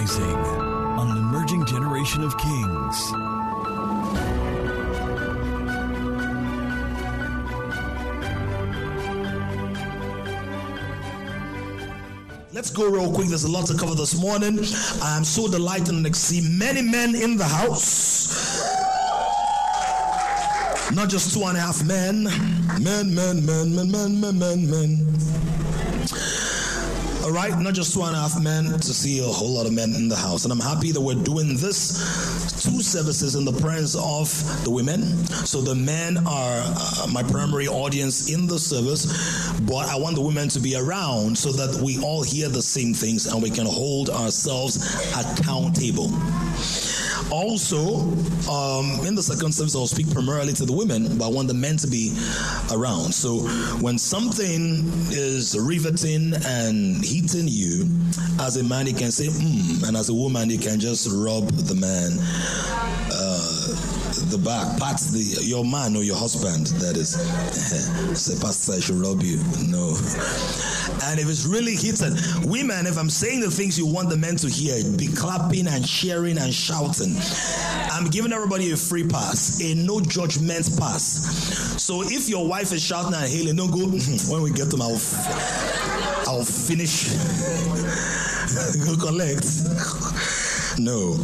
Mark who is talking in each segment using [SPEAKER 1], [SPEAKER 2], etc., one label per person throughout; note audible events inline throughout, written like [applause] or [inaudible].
[SPEAKER 1] Rising on an emerging generation of kings.
[SPEAKER 2] Let's go real quick. There's a lot to cover this morning. I am so delighted to see many men in the house. Not just two and a half men. Men, men, men, men, men, men, men, men. All right, not just two and a half men, to see a whole lot of men in the house. And I'm happy that we're doing this two services in the presence of the women. So the men are uh, my primary audience in the service, but I want the women to be around so that we all hear the same things and we can hold ourselves accountable. Also, um, in the second service, I'll speak primarily to the women, but I want the men to be around. So when something is riveting and heating you, as a man, you can say, mm, and as a woman, you can just rub the man. Uh, the back, pat the your man or your husband. That is, [laughs] say, Pastor, I should rub you. No. And if it's really heated, women, if I'm saying the things you want the men to hear, be clapping and cheering and shouting. I'm giving everybody a free pass, a no judgment pass. So if your wife is shouting and hailing, don't go. Mm-hmm, when we get them, I'll, I'll finish. [laughs] go collect. No.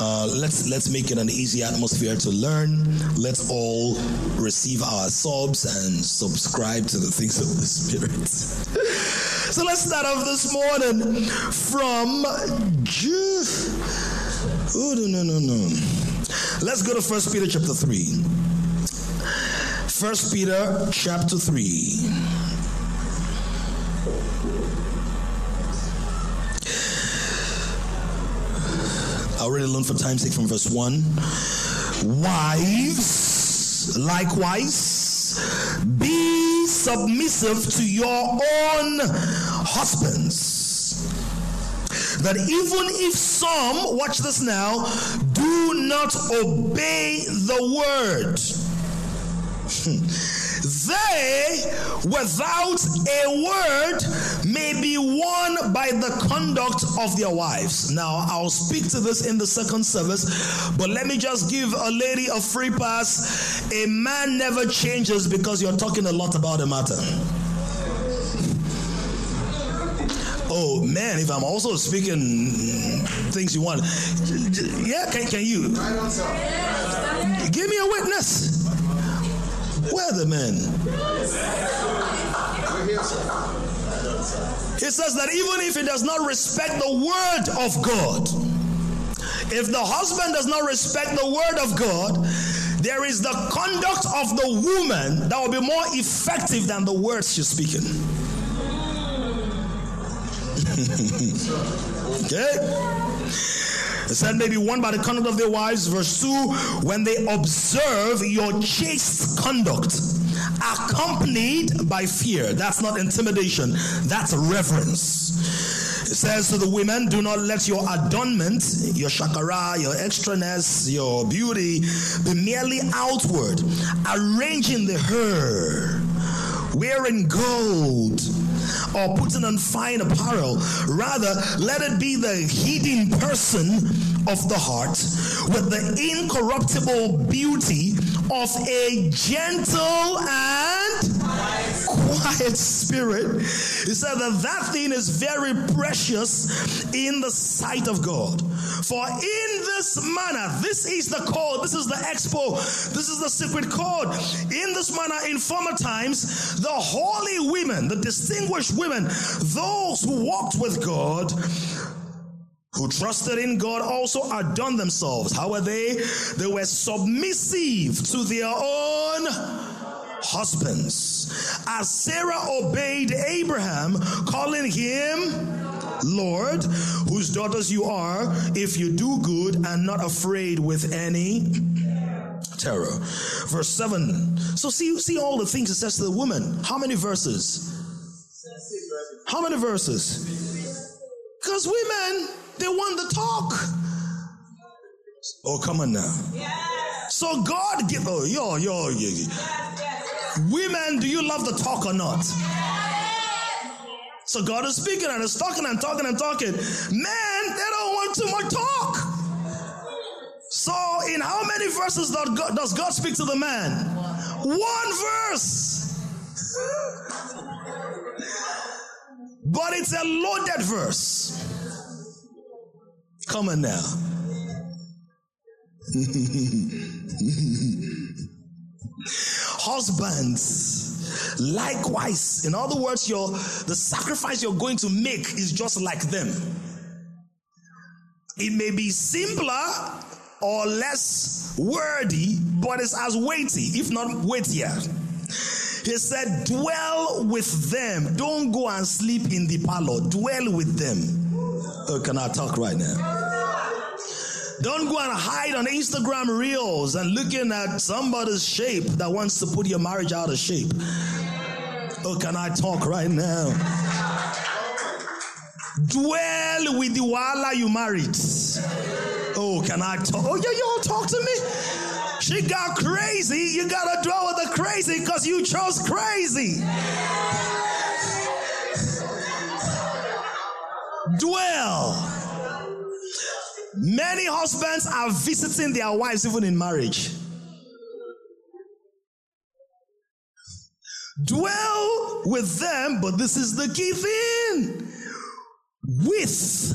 [SPEAKER 2] Uh, let's let's make it an easy atmosphere to learn. Let's all receive our subs and subscribe to the things of the Spirit. [laughs] so let's start off this morning from Ju- Oh no no no no. Let's go to First Peter chapter three. First Peter chapter three. I already learned for time's sake from verse 1. Wives, likewise, be submissive to your own husbands. That even if some, watch this now, do not obey the word, [laughs] hmm. They, without a word, may be won by the conduct of their wives. Now, I'll speak to this in the second service, but let me just give a lady a free pass. A man never changes because you're talking a lot about a matter. Oh man, if I'm also speaking things you want, yeah, can, can you? Give me a witness. Where the men? He says that even if he does not respect the word of God, if the husband does not respect the word of God, there is the conduct of the woman that will be more effective than the words she's speaking. [laughs] okay? It said maybe won by the conduct of their wives. Verse 2 when they observe your chaste conduct, accompanied by fear. That's not intimidation, that's reverence. It says to the women, do not let your adornment, your shakara, your extraness, your beauty be merely outward, arranging the hair, wearing gold or putting on fine apparel. Rather, let it be the hidden person of the heart with the incorruptible beauty of a gentle and quiet spirit. He said that that thing is very precious in the sight of God. For in this manner, this is the code, this is the expo, this is the secret code. In this manner, in former times, the holy women, the distinguished women, those who walked with God, who trusted in God also adorned themselves. How were they? They were submissive to their own husbands. As Sarah obeyed Abraham, calling him Lord, whose daughters you are, if you do good and not afraid with any terror. Verse 7. So see, see all the things it says to the woman. How many verses? How many verses? Because women, they want the talk. Oh, come on now. So God give oh yo yo yo. Women, do you love the talk or not? So God is speaking and is talking and talking and talking. Man, they don't want too much talk. So, in how many verses does God speak to the man? One verse. But it's a loaded verse. Come on now. Husbands, likewise. In other words, your the sacrifice you're going to make is just like them. It may be simpler or less wordy, but it's as weighty, if not weightier. He said, Dwell with them. Don't go and sleep in the parlor. Dwell with them. Oh, can I talk right now? Don't go and hide on Instagram reels and looking at somebody's shape that wants to put your marriage out of shape. Oh, can I talk right now? Dwell with the wala you married. Oh, can I talk? Oh, yeah, y'all talk to me. She got crazy. You gotta dwell with the crazy because you chose crazy. Dwell. Many husbands are visiting their wives even in marriage. Dwell with them, but this is the key thing with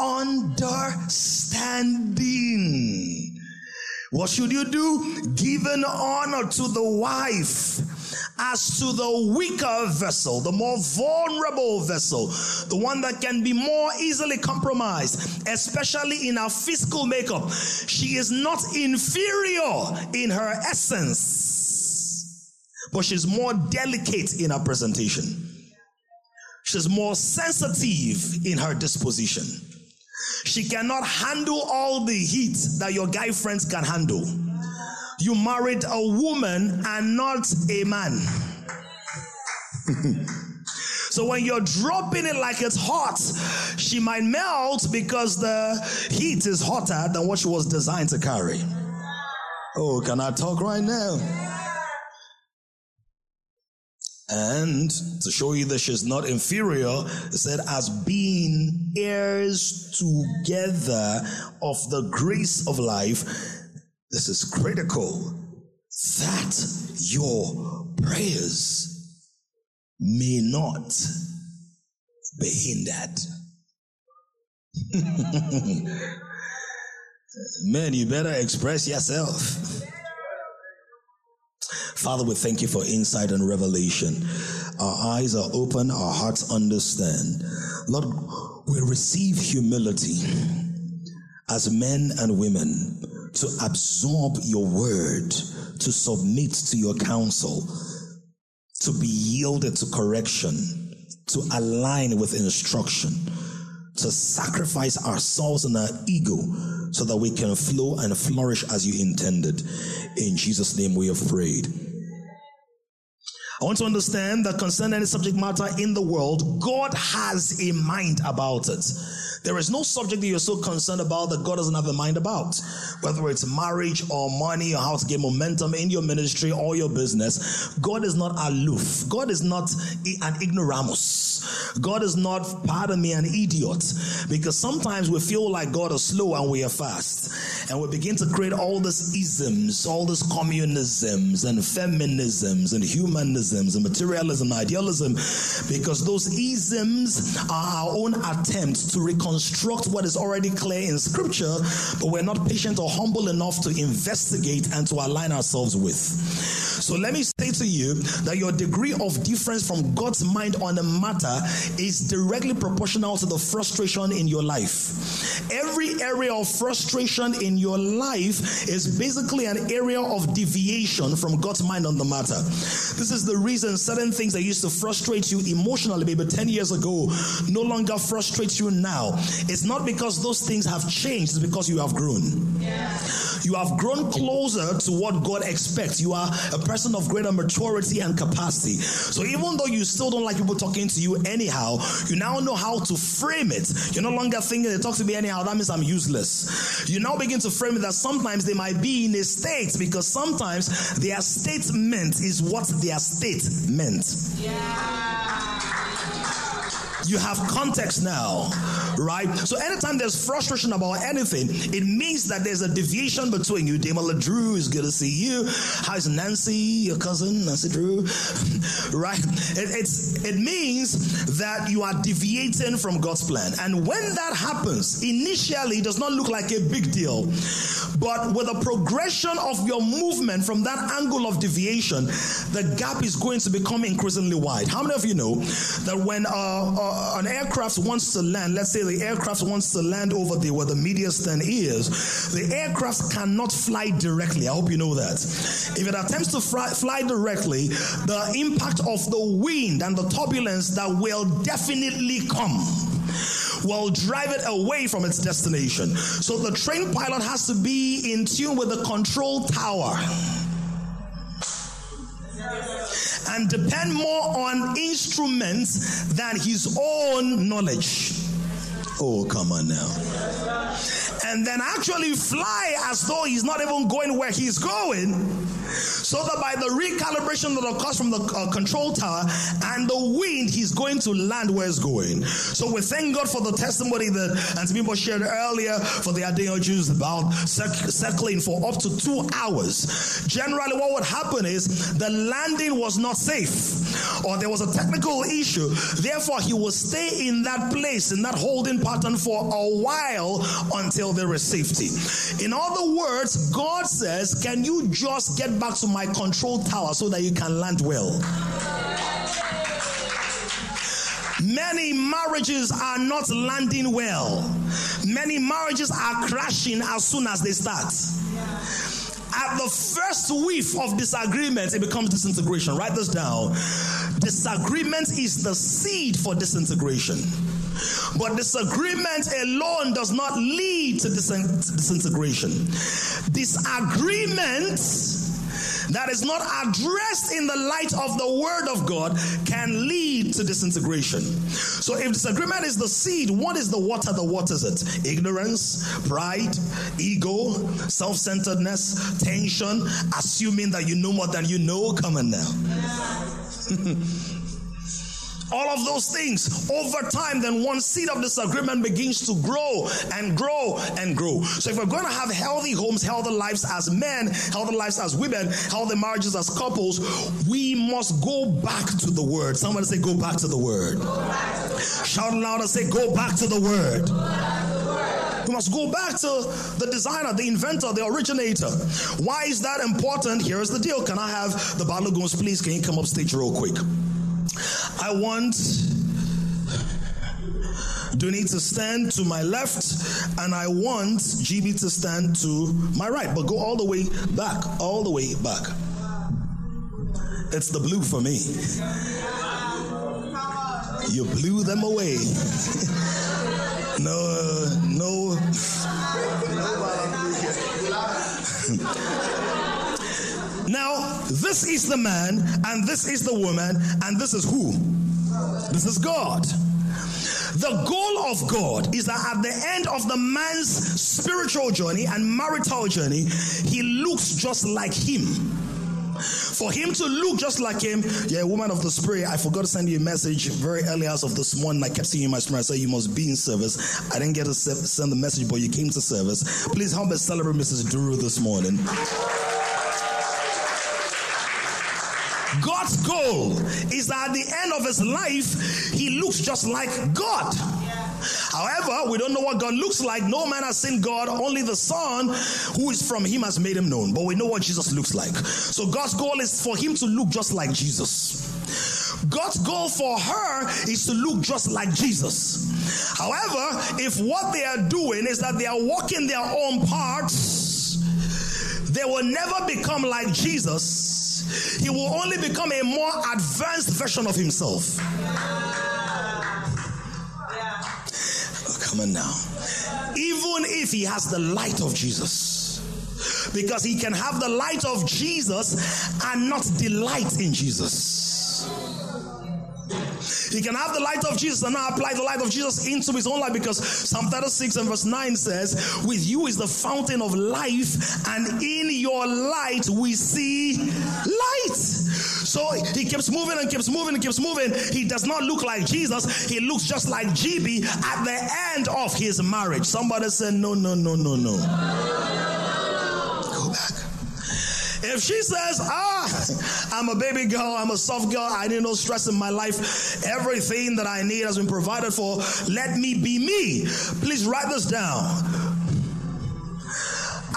[SPEAKER 2] understanding. What should you do? Give an honor to the wife as to the weaker vessel, the more vulnerable vessel, the one that can be more easily compromised, especially in her physical makeup. She is not inferior in her essence, but she's more delicate in her presentation. She's more sensitive in her disposition. She cannot handle all the heat that your guy friends can handle you married a woman and not a man. [laughs] so when you're dropping it like it's hot, she might melt because the heat is hotter than what she was designed to carry. Oh, can I talk right now? And to show you that she's not inferior, it said, as being heirs together of the grace of life, this is critical that your prayers may not be hindered. [laughs] Man, you better express yourself. Father, we thank you for insight and revelation. Our eyes are open, our hearts understand. Lord, we receive humility as men and women to absorb your word, to submit to your counsel, to be yielded to correction, to align with instruction, to sacrifice ourselves and our ego so that we can flow and flourish as you intended. In Jesus' name we have prayed. I want to understand that concerning any subject matter in the world, God has a mind about it. There is no subject that you're so concerned about that God doesn't have a mind about. Whether it's marriage or money or how to get momentum in your ministry or your business, God is not aloof. God is not an ignoramus. God is not, pardon me, an idiot. Because sometimes we feel like God is slow and we are fast. And we begin to create all these isms, all these communisms and feminisms and humanisms and materialism, idealism, because those isms are our own attempt to reconcile construct what is already clear in scripture, but we're not patient or humble enough to investigate and to align ourselves with. So let me say to you that your degree of difference from God's mind on a matter is directly proportional to the frustration in your life. Every area of frustration in your life is basically an area of deviation from God's mind on the matter. This is the reason certain things that used to frustrate you emotionally maybe 10 years ago no longer frustrate you now. It's not because those things have changed, it's because you have grown. Yeah. You have grown closer to what God expects. You are a person of greater maturity and capacity. So even though you still don't like people talking to you anyhow, you now know how to frame it. You're no longer thinking they talk to me anyhow, that means I'm useless. You now begin to frame it that sometimes they might be in a state because sometimes their statement is what their state meant. Yeah. You have context now, right? So anytime there's frustration about anything, it means that there's a deviation between you. Damala Drew, is good to see you. How's Nancy, your cousin, Nancy Drew? [laughs] right? It, it's it means that you are deviating from God's plan. And when that happens, initially it does not look like a big deal. But with the progression of your movement from that angle of deviation, the gap is going to become increasingly wide. How many of you know that when uh, uh, Uh, an aircraft wants to land, let's say the aircraft wants to land over there where the media stand is, the aircraft cannot fly directly. I hope you know that. If it attempts to fly, fly directly, the impact of the wind and the turbulence that will definitely come will drive it away from its destination. So the train pilot has to be in tune with the control tower and depend more on instruments than his own knowledge. Oh, come on now. And then actually fly as though he's not even going where he's going so that by the recalibration that occurs from the uh, control tower and the wind, he's going to land where he's going. So we thank God for the testimony that Antibimbo shared earlier for the Adeo Jews about circling for up to two hours. Generally, what would happen is the landing was not safe or there was a technical issue. Therefore, he will stay in that place, in that holding pattern for a while until there is safety. In other words, God says, Can you just get back to my control tower so that you can land well. Many marriages are not landing well. Many marriages are crashing as soon as they start. At the first whiff of disagreement, it becomes disintegration. Write this down. Disagreement is the seed for disintegration. But disagreement alone does not lead to disintegration. Disagreement that is not addressed in the light of the Word of God can lead to disintegration. So, if disagreement is the seed, what is the water that waters it? Ignorance, pride, ego, self centeredness, tension, assuming that you know more than you know. Come on now. [laughs] all of those things over time, then one seed of disagreement begins to grow and grow and grow. So if we're going to have healthy homes, healthy lives as men, healthy lives as women, healthy marriages as couples, we must go back to the word. Somebody say, go back to the word. Shout loud and say, go back to the word. We must go back to the designer, the inventor, the originator. Why is that important? Here's the deal. Can I have the Baloguns, please? Can you come up stage real quick? I want Duni to stand to my left, and I want GB to stand to my right, but go all the way back, all the way back. It's the blue for me. You blew them away. [laughs] no, uh, no. [laughs] [laughs] Now, this is the man, and this is the woman, and this is who? This is God. The goal of God is that at the end of the man's spiritual journey and marital journey, he looks just like him. For him to look just like him, yeah, woman of the spirit, I forgot to send you a message very early hours of this morning. I kept seeing you in my spirit. I said you must be in service. I didn't get to send the message, but you came to service. Please help me celebrate Mrs. Duru this morning. God's goal is that at the end of his life, he looks just like God. However, we don't know what God looks like. No man has seen God, only the Son who is from him has made him known. But we know what Jesus looks like. So God's goal is for him to look just like Jesus. God's goal for her is to look just like Jesus. However, if what they are doing is that they are walking their own parts, they will never become like Jesus he will only become a more advanced version of himself. Oh, come on now. Even if he has the light of Jesus. Because he can have the light of Jesus and not delight in Jesus. He can have the light of Jesus and now apply the light of Jesus into his own life because Psalm 36 and verse 9 says, With you is the fountain of life, and in your light we see light. So he keeps moving and keeps moving and keeps moving. He does not look like Jesus. He looks just like GB at the end of his marriage. Somebody said, No, no, no, no, no. Go back. If she says, ah, I'm a baby girl, I'm a soft girl, I need no stress in my life, everything that I need has been provided for, let me be me. Please write this down.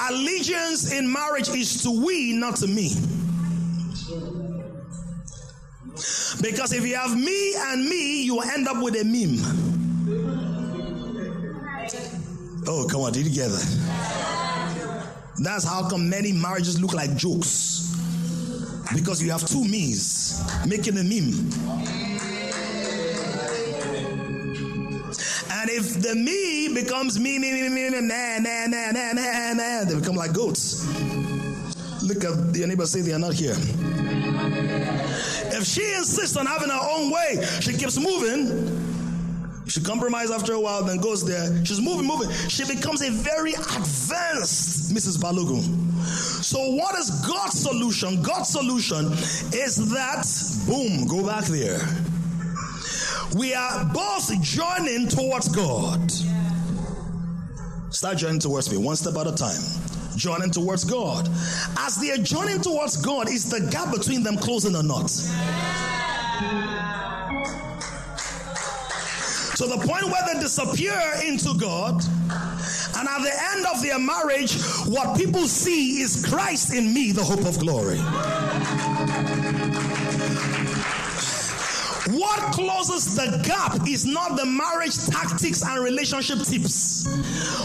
[SPEAKER 2] Allegiance in marriage is to we, not to me. Because if you have me and me, you end up with a meme. Oh, come on, do it together. That's how come many marriages look like jokes. Because you have two me's making a meme. And if the me becomes me, me, me, me, me, nah, nah, nah, nah, nah, nah, they become like goats. Look at your neighbor say they are not here. If she insists on having her own way, she keeps moving. She compromises after a while, then goes there. She's moving, moving. She becomes a very advanced Mrs. Balogun. So, what is God's solution? God's solution is that, boom, go back there. We are both joining towards God. Start joining towards me, one step at a time. Joining towards God. As they are joining towards God, is the gap between them closing or not? To the point where they disappear into God, and at the end of their marriage, what people see is Christ in me, the hope of glory. What closes the gap is not the marriage tactics and relationship tips.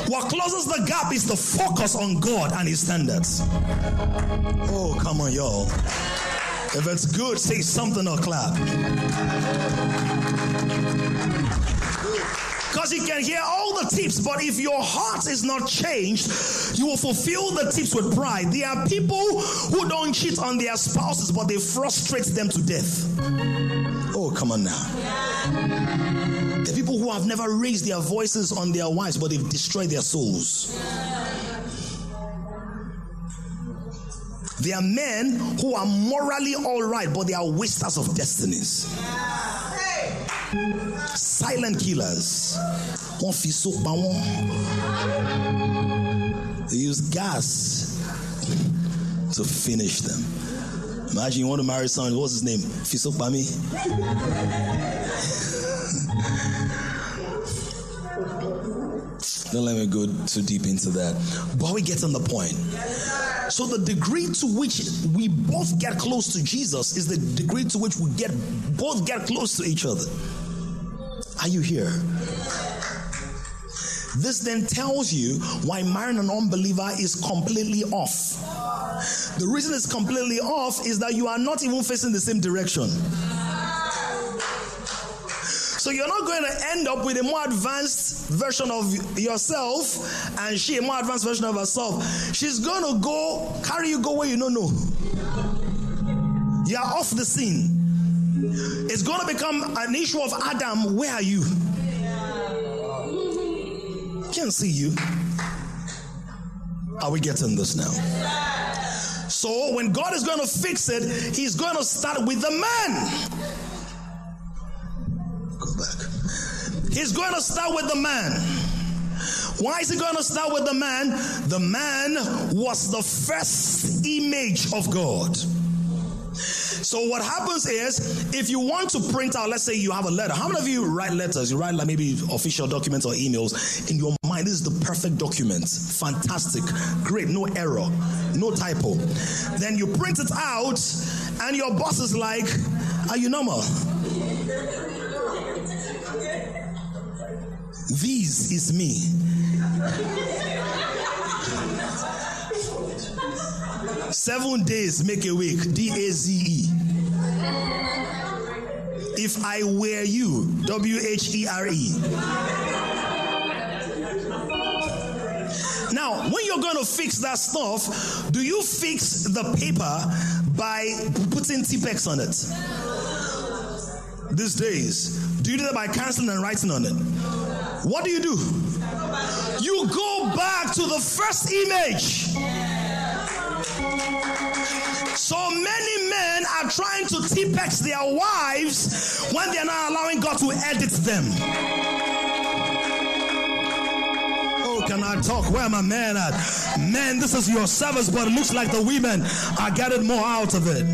[SPEAKER 2] What closes the gap is the focus on God and His standards. Oh, come on, y'all. If it's good, say something or clap. Because you can hear all the tips, but if your heart is not changed, you will fulfill the tips with pride. There are people who don't cheat on their spouses, but they frustrate them to death. Oh, come on now. The people who have never raised their voices on their wives, but they've destroyed their souls. There are men who are morally all right, but they are wasters of destinies. Silent killers. They use gas to finish them. Imagine you want to marry someone, what's his name? Fisopami. Don't let me go too deep into that. But we get on the point. So the degree to which we both get close to Jesus is the degree to which we get both get close to each other. Are you here? This then tells you why marrying an unbeliever is completely off. The reason it's completely off is that you are not even facing the same direction. So you're not going to end up with a more advanced version of yourself and she a more advanced version of herself. She's going to go carry you go where you don't know. You're off the scene. It's going to become an issue of Adam, where are you? Can't see you. Are we getting this now? So when God is going to fix it, He's going to start with the man. Go back. He's going to start with the man. Why is he going to start with the man? The man was the first image of God. So what happens is, if you want to print out, let's say you have a letter. How many of you write letters? You write like maybe official documents or emails in your mind. This is the perfect document. Fantastic, great, no error, no typo. Then you print it out, and your boss is like, "Are you normal?" This is me. Seven days make a week. D A Z E. If I were you, W H E R E. Now, when you're going to fix that stuff, do you fix the paper by putting Tipp-Ex on it? These days, do you do that by canceling and writing on it? What do you do? You go back to the first image. So many men are trying to Tipp-Ex their wives when they're not allowing God to edit them. Oh, can I talk? Where my man at? Man, this is your service, but it looks like the women are getting more out of it.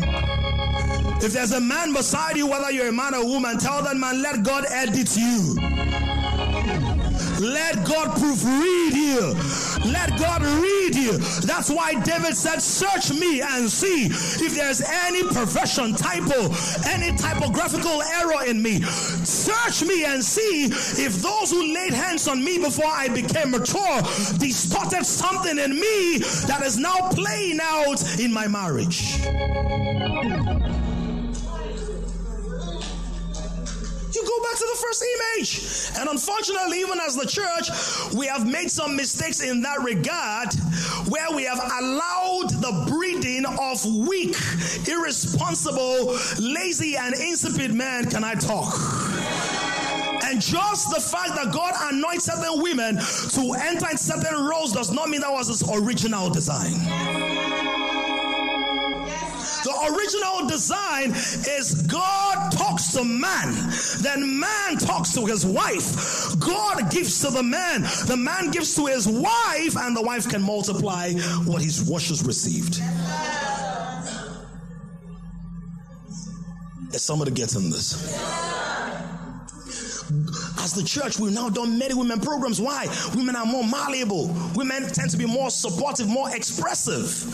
[SPEAKER 2] If there's a man beside you, whether you're a man or a woman, tell that man, let God edit you. Let God proofread you. Let God read you. That's why David said, Search me and see if there's any perversion, typo, any typographical error in me. Search me and see if those who laid hands on me before I became mature distorted something in me that is now playing out in my marriage. You go back to the first image. And unfortunately, even as the church, we have made some mistakes in that regard where we have allowed the breeding of weak, irresponsible, lazy, and insipid men. Can I talk? And just the fact that God anoints certain women to enter in certain roles does not mean that was his original design. The original design is God talks to man, then man talks to his wife. God gives to the man, the man gives to his wife, and the wife can multiply what his washes received. Is somebody getting this? As the church, we've now done many women programs. Why? Women are more malleable. Women tend to be more supportive, more expressive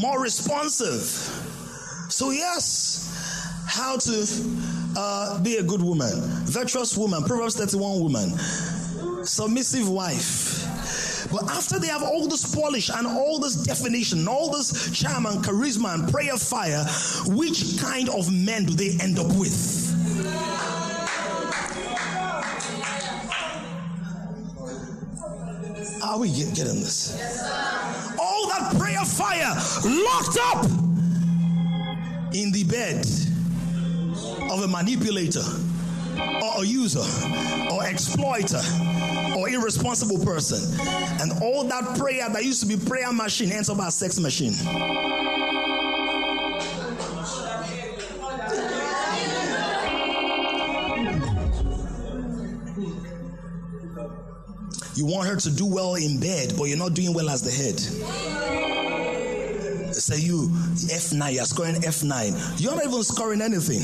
[SPEAKER 2] more responsive. So, yes, how to uh, be a good woman, virtuous woman, Proverbs 31 woman, submissive wife. But after they have all this polish and all this definition, all this charm and charisma and prayer fire, which kind of men do they end up with? Are we getting this? That prayer fire locked up in the bed of a manipulator or a user or exploiter or irresponsible person. And all that prayer that used to be prayer machine ends up as sex machine. You want her to do well in bed, but you're not doing well as the head. Say you F9, you're scoring F9. You're not even scoring anything.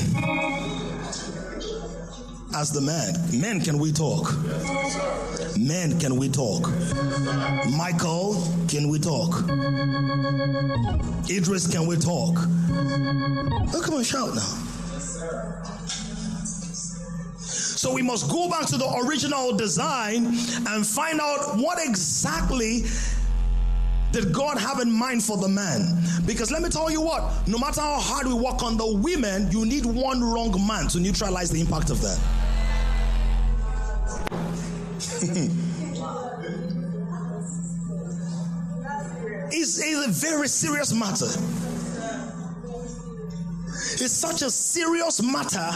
[SPEAKER 2] As the man, men, can we talk? Men, can we talk? Michael, can we talk? Idris, can we talk? Oh, come on, shout now. So we must go back to the original design and find out what exactly did God have in mind for the man? Because let me tell you what, no matter how hard we work on the women, you need one wrong man to neutralize the impact of that. [laughs] it's, it's a very serious matter. It's such a serious matter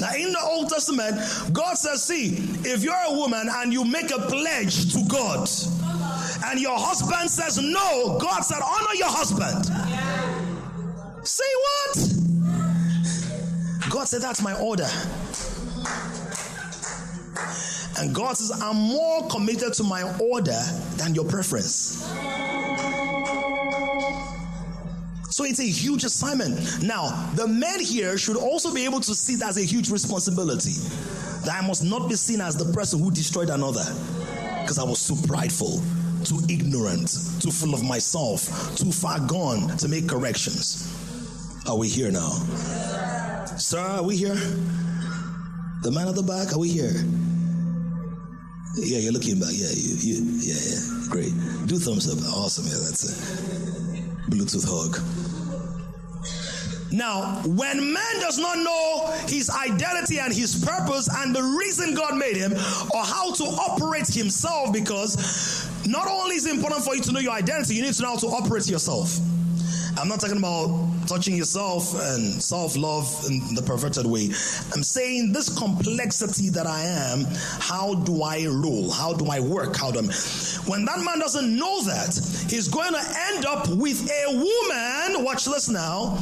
[SPEAKER 2] now, in the Old Testament, God says, See, if you're a woman and you make a pledge to God, and your husband says no, God said, Honor your husband. Say what? God said, That's my order. And God says, I'm more committed to my order than your preference. So it's a huge assignment. Now, the men here should also be able to see that as a huge responsibility. That I must not be seen as the person who destroyed another because I was too prideful, too ignorant, too full of myself, too far gone to make corrections. Are we here now? Sir, are we here? The man at the back, are we here? Yeah, you're looking back. Yeah, you, you, yeah, yeah. Great. Do thumbs up. Awesome. Yeah, that's it. Bluetooth hug. Now, when man does not know his identity and his purpose and the reason God made him or how to operate himself, because not only is it important for you to know your identity, you need to know how to operate yourself. I'm not talking about touching yourself and self love in the perverted way. I'm saying this complexity that I am, how do I rule? How do I work? How do I. When that man doesn't know that, he's going to end up with a woman, watch this now,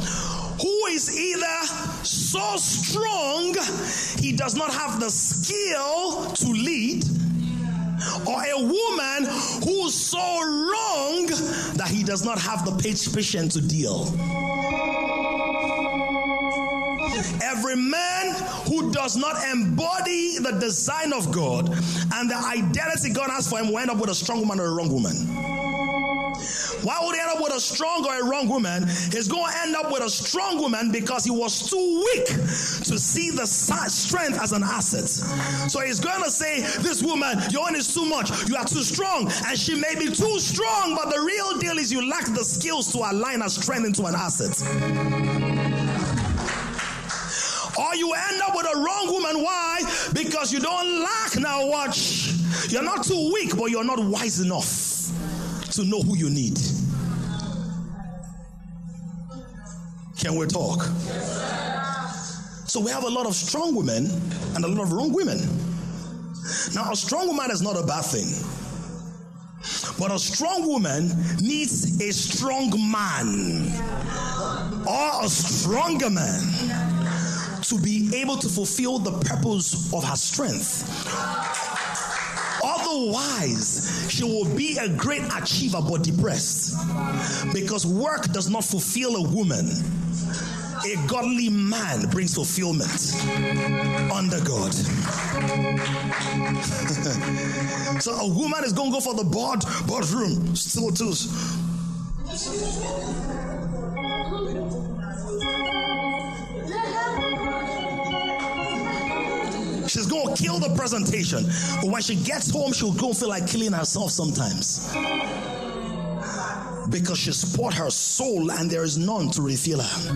[SPEAKER 2] who is either so strong he does not have the skill to lead, or a woman who's so wrong that he does not have the patience to deal. Every man who does not embody the design of God and the identity God has for him will end up with a strong woman or a wrong woman. Why would he end up with a strong or a wrong woman? He's going to end up with a strong woman because he was too weak to see the strength as an asset. So he's going to say, This woman, your own is too much. You are too strong. And she may be too strong, but the real deal is you lack the skills to align her strength into an asset. Or you end up with a wrong woman. Why? Because you don't lack. Now, watch. You're not too weak, but you're not wise enough to know who you need. Can we talk? So we have a lot of strong women and a lot of wrong women. Now, a strong woman is not a bad thing. But a strong woman needs a strong man or a stronger man to be able to fulfill the purpose of her strength. Otherwise, she will be a great achiever but depressed because work does not fulfill a woman. A godly man brings fulfillment under God. [laughs] so a woman is going to go for the board boardroom, still twos. She's going to kill the presentation. But when she gets home, she'll go feel like killing herself sometimes. Because she's spoiled her soul and there is none to refill her.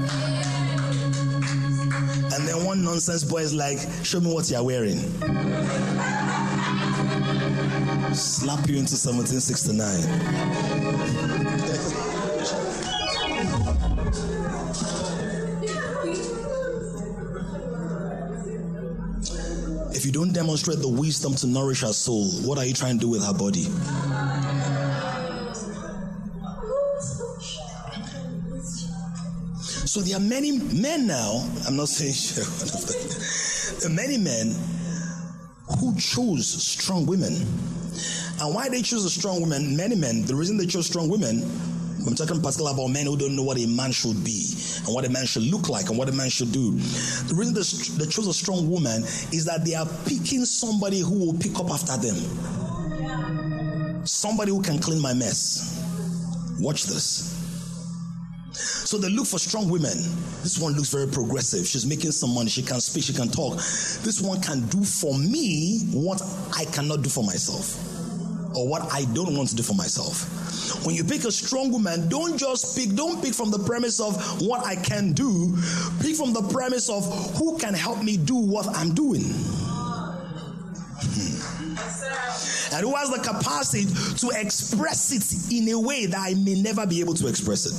[SPEAKER 2] And then one nonsense boy is like, Show me what you're wearing. Slap you into 1769. If you don't demonstrate the wisdom to nourish her soul, what are you trying to do with her body? So there are many men now, I'm not saying [laughs] there are many men who chose strong women. And why they choose a strong woman, many men, the reason they chose strong women I'm talking particularly about men who don't know what a man should be and what a man should look like and what a man should do. The reason they, chose a strong woman is that they are picking somebody who will pick up after them. Somebody who can clean my mess. Watch this. So they look for strong women. This one looks very progressive. She's making some money. She can speak. She can talk. This one can do for me what I cannot do for myself or what I don't want to do for myself. When you pick a strong woman, don't just pick, don't pick from the premise of what I can do, pick from the premise of who can help me do what I'm doing. Hmm. And who has the capacity to express it in a way that I may never be able to express it.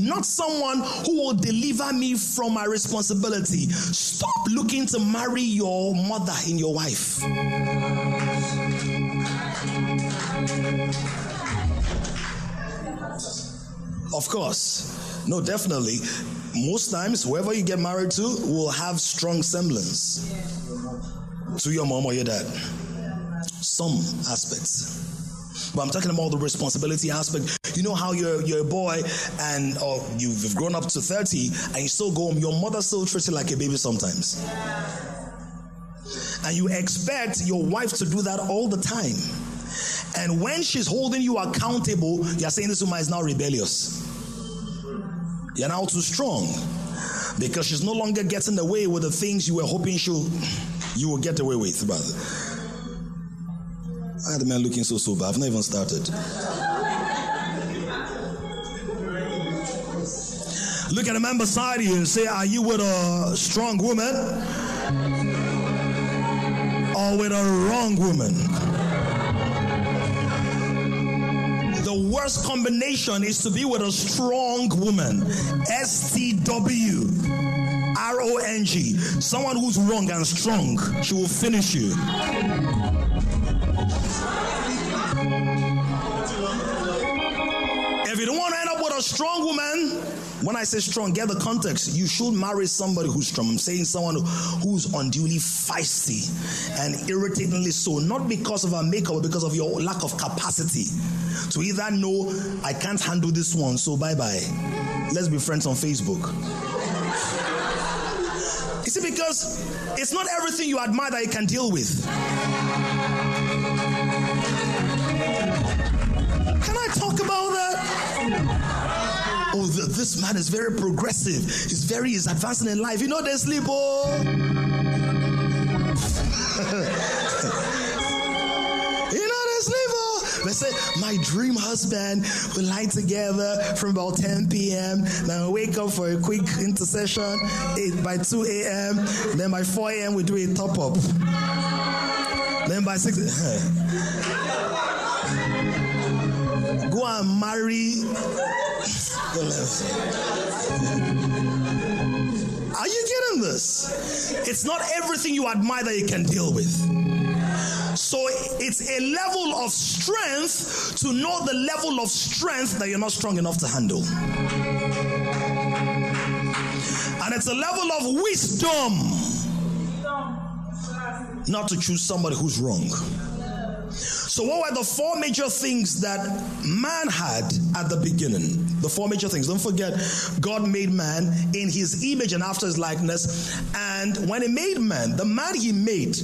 [SPEAKER 2] Not someone who will deliver me from my responsibility. Stop looking to marry your mother in your wife. Of course. No, definitely. Most times, whoever you get married to will have strong semblance to your mom or your dad. Some aspects. But I'm talking about the responsibility aspect. You know how you're, you're a boy and or you've grown up to 30 and you still go home, your mother still treats you like a baby sometimes. And you expect your wife to do that all the time. And when she's holding you accountable, you're saying this woman is now rebellious. You're now too strong because she's no longer getting away with the things you were hoping she you will get away with, brother. I had the man looking so sober. I've not even started. Look at the man beside you and say, Are you with a strong woman or with a wrong woman? the worst combination is to be with a strong woman. S T W R O N G. Someone who's wrong and strong. She will finish you. If you don't want to end up with a strong woman, when I say strong, get the context. You should marry somebody who's strong. I'm saying someone who's unduly feisty and irritatingly so, not because of her makeup, but because of your lack of capacity to either know I can't handle this one, so bye bye. Let's be friends on Facebook. You see, because it's not everything you admire that you can deal with. Can I talk about that? Oh, this man is very progressive. He's very, he's advancing in life. You know, they sleep, oh. [laughs] sleep, oh. My dream husband, we lie together from about 10 p.m. Then we wake up for a quick intercession by 2 a.m. Then by 4 a.m., we do a top up. Then by 6 [laughs] go and marry. Are you getting this? It's not everything you admire that you can deal with. So it's a level of strength to know the level of strength that you're not strong enough to handle. And it's a level of wisdom not to choose somebody who's wrong. So, what were the four major things that man had at the beginning? The four major things. Don't forget, God made man in his image and after his likeness. And when he made man, the man he made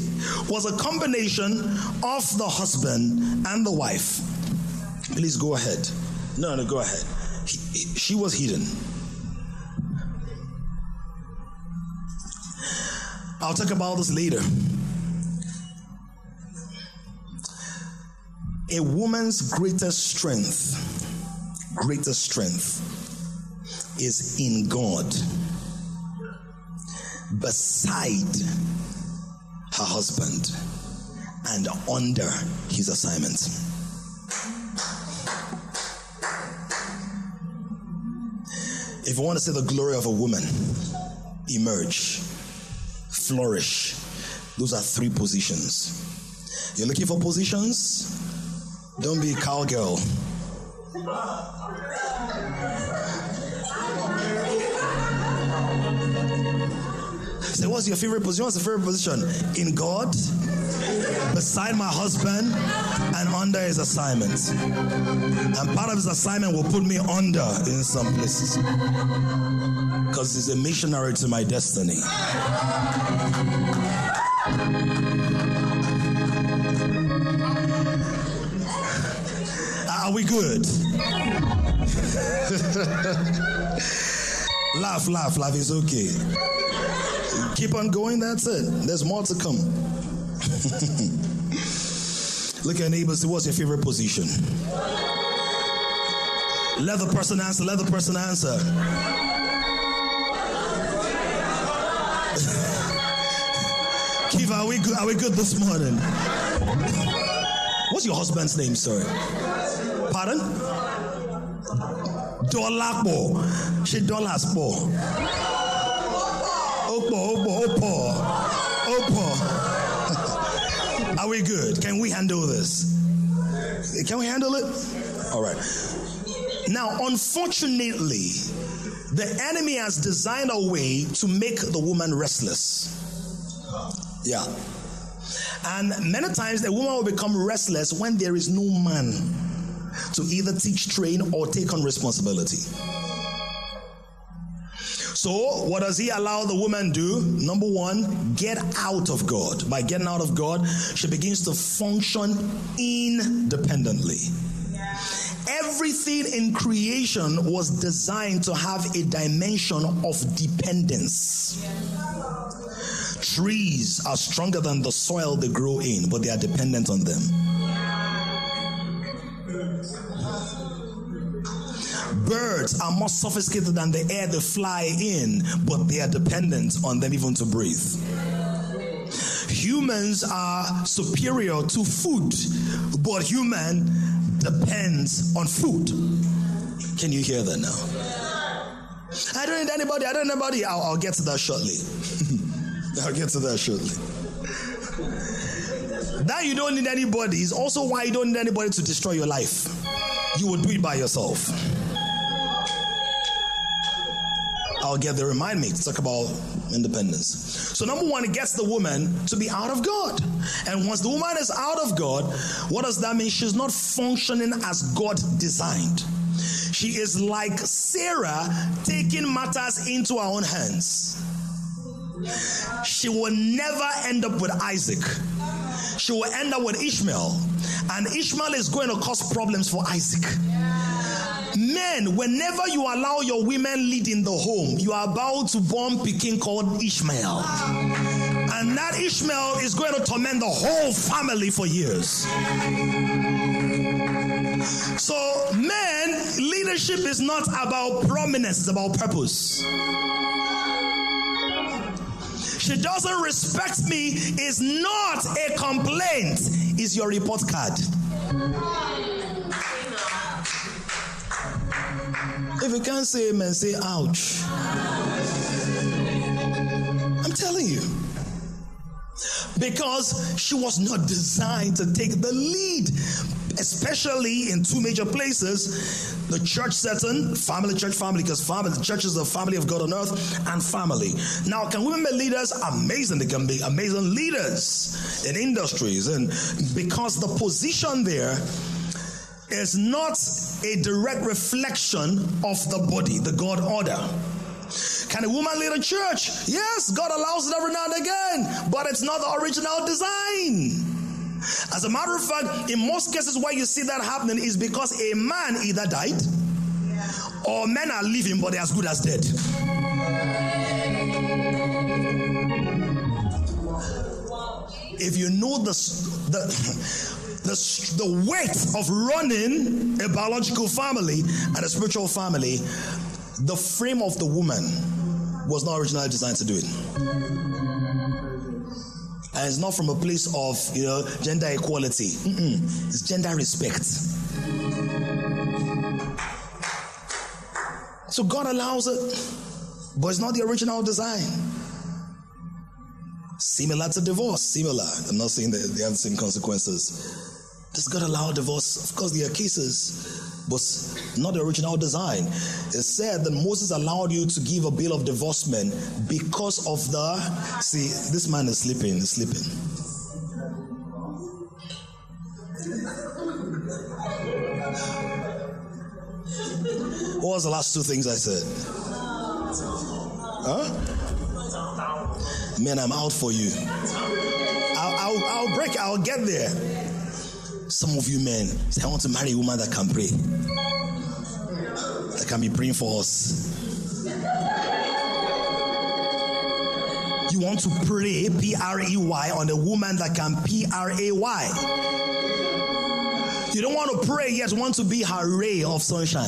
[SPEAKER 2] was a combination of the husband and the wife. Please go ahead. No, no, go ahead. He, she was hidden. I'll talk about this later. A woman's greatest strength, greatest strength is in God beside her husband and under his assignment. If you want to see the glory of a woman emerge, flourish, those are three positions. You're looking for positions? Don't be a cowgirl. Say, what's your favorite position? What's the favorite position? In God, beside my husband, and under his assignment. And part of his assignment will put me under in some places. Because he's a missionary to my destiny. Are we good? [laughs] laugh, laugh, laugh. It's okay. Keep on going. That's it. There's more to come. [laughs] Look at your neighbors. What's your favorite position? Let the person answer. Let the person answer. [laughs] Kiva, are we good? Are we good this morning? What's your husband's name, sir? Pardon? Dolapo. She dollars po. Opo, oh, opo, oh, opo. Oh, opo. [laughs] Are we good? Can we handle this? Can we handle it? All right. Now, unfortunately, the enemy has designed a way to make the woman restless. Yeah. And many times the woman will become restless when there is no man to either teach, train, or take on responsibility. So, what does he allow the woman do? Number one, get out of God. By getting out of God, she begins to function independently. Everything in creation was designed to have a dimension of dependence. Trees are stronger than the soil they grow in, but they are dependent on them. Birds are more sophisticated than the air they fly in, but they are dependent on them even to breathe. Humans are superior to food, but human depends on food. Can you hear that now? I don't need anybody. I don't need anybody. I'll, I'll get to that shortly. [laughs] I'll get to that shortly. That you don't need anybody is also why you don't need anybody to destroy your life. You will do it by yourself. I'll get there. Remind me to talk about independence. So, number one, it gets the woman to be out of God. And once the woman is out of God, what does that mean? She's not functioning as God designed. She is like Sarah taking matters into her own hands. She will never end up with Isaac. She will end up with Ishmael. And Ishmael is going to cause problems for Isaac. Men, whenever you allow your women lead in the home, you are about to born Peking called Ishmael. And that Ishmael is going to torment the whole family for years. So, men, leadership is not about prominence, it's about purpose. She doesn't respect me is not a complaint, is your report card. If you can't say amen, say ouch. I'm telling you. Because she was not designed to take the lead, especially in two major places the church setting, family, church family, because family, the church is the family of God on earth, and family. Now, can women be leaders? Amazing. They can be amazing leaders in industries, and because the position there is not a direct reflection of the body, the God order. Can a woman lead a church? Yes, God allows it every now and again, but it's not the original design. As a matter of fact, in most cases, why you see that happening is because a man either died or men are living but they're as good as dead. If you know the, the [laughs] the, the weight of running a biological family and a spiritual family, the frame of the woman was not originally designed to do it. And it's not from a place of you know gender equality. Mm-mm. It's gender respect. So God allows it, but it's not the original design. Similar to divorce, similar. I'm not saying they have the same consequences. Does God allow divorce? Of course, there are cases, but not the original design. It said that Moses allowed you to give a bill of divorcement because of the. See, this man is sleeping, is sleeping. What was the last two things I said? Huh? Man, I'm out for you. I'll, I'll, I'll break, I'll get there. Some of you men say, I want to marry a woman that can pray, that can be praying for us. You want to pray, P R E Y, on a woman that can P R A Y. You don't want to pray, yet want to be her ray of sunshine.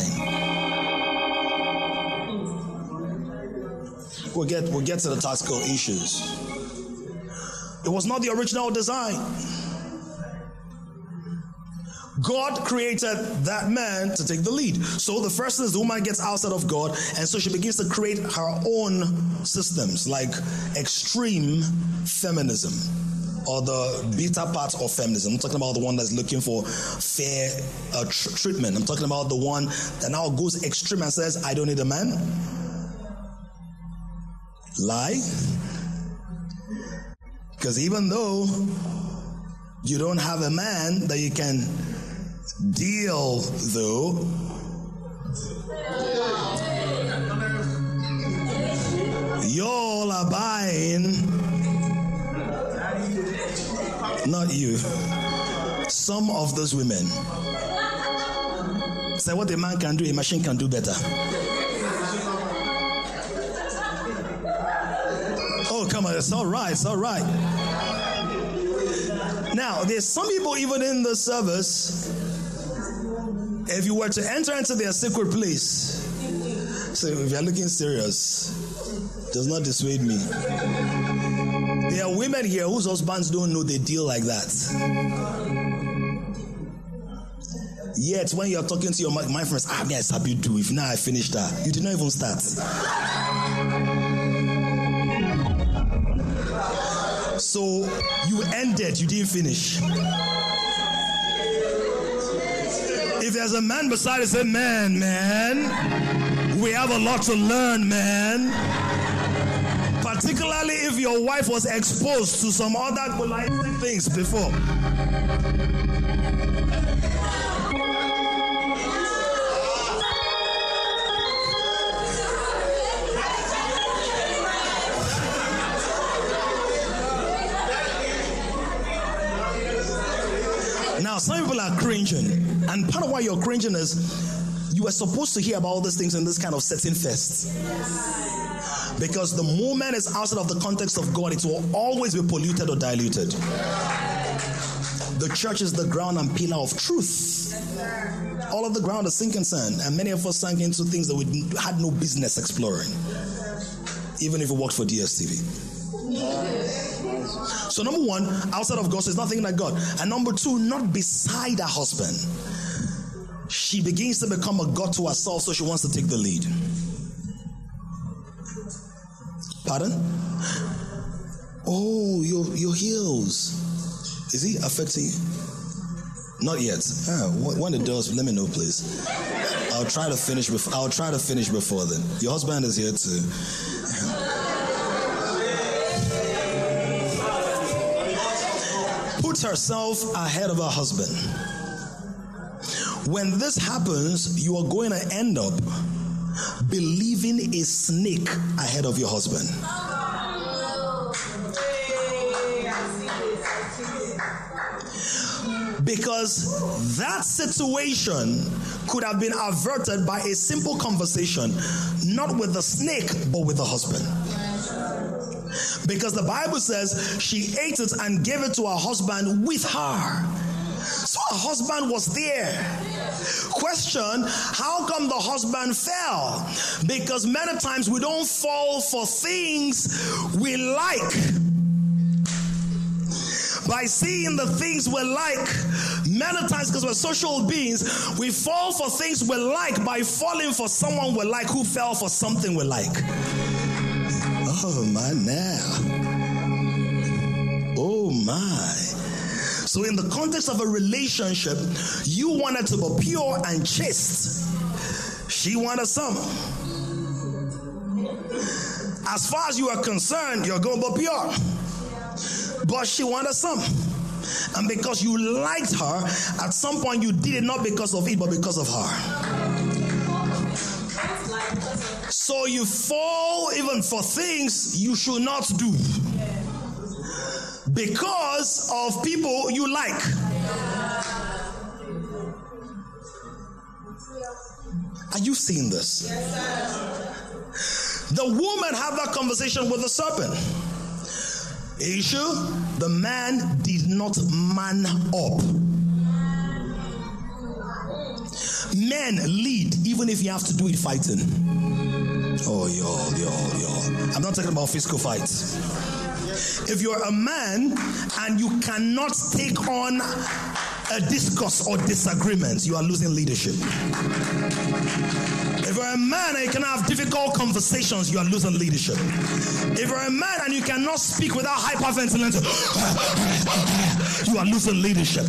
[SPEAKER 2] We'll get, we'll get to the tactical issues. It was not the original design. God created that man to take the lead. So the first thing is the woman gets outside of God, and so she begins to create her own systems, like extreme feminism or the beta part of feminism. I'm talking about the one that's looking for fair uh, tr- treatment. I'm talking about the one that now goes extreme and says, I don't need a man. Lie. Because even though you don't have a man that you can deal, though, y'all are buying, not you, some of those women. Say what a man can do, a machine can do better. Oh, come on, it's all right, it's all right. Now, there's some people even in the service, if you were to enter into their secret place, so if you're looking serious, does not dissuade me. There are women here whose husbands don't know they deal like that. Yet, when you're talking to your my friends, ah, me, I sabi do. If now I finished that, you did not even start. So you ended, you didn't finish. If there's a man beside you, say, man, man, we have a lot to learn, man. Particularly if your wife was exposed to some other polite things before. Now, some people are cringing, and part of why you're cringing is you were supposed to hear about all these things in this kind of setting first. Because the moment it's outside of the context of God, it will always be polluted or diluted. The church is the ground and pillar of truth. All of the ground is sinking sand, and many of us sank into things that we had no business exploring, even if we worked for DSTV. So, number one, outside of God, so it's nothing like God. And number two, not beside a husband. She begins to become a God to herself, so she wants to take the lead. Pardon? Oh, your your heels. Is he affecting you? Not yet. Ah, when it does, let me know, please. I'll try to finish. Before, I'll try to finish before then. Your husband is here too. Puts herself ahead of her husband. When this happens, you are going to end up believing a snake ahead of your husband. Because that situation could have been averted by a simple conversation, not with the snake, but with the husband. Because the Bible says she ate it and gave it to her husband with her. Her husband was there. Question How come the husband fell? Because many times we don't fall for things we like by seeing the things we like. Many times, because we're social beings, we fall for things we like by falling for someone we like who fell for something we like. Oh my now. Oh my. So, in the context of a relationship, you wanted to be pure and chaste. She wanted some. As far as you are concerned, you're going to be pure. But she wanted some. And because you liked her, at some point you did it not because of it, but because of her. So you fall even for things you should not do because of people you like. Are you seeing this? Yes, the woman had that conversation with the serpent. Issue, the man did not man up. Men lead even if you have to do it fighting. Oh, y'all, y'all, y'all. I'm not talking about physical fights. If you're a man and you cannot take on a discourse or disagreement, you are losing leadership. If you're a man and you cannot have difficult conversations, you are losing leadership. If you're a man and you cannot speak without hyperventilating, [gasps] you are losing leadership.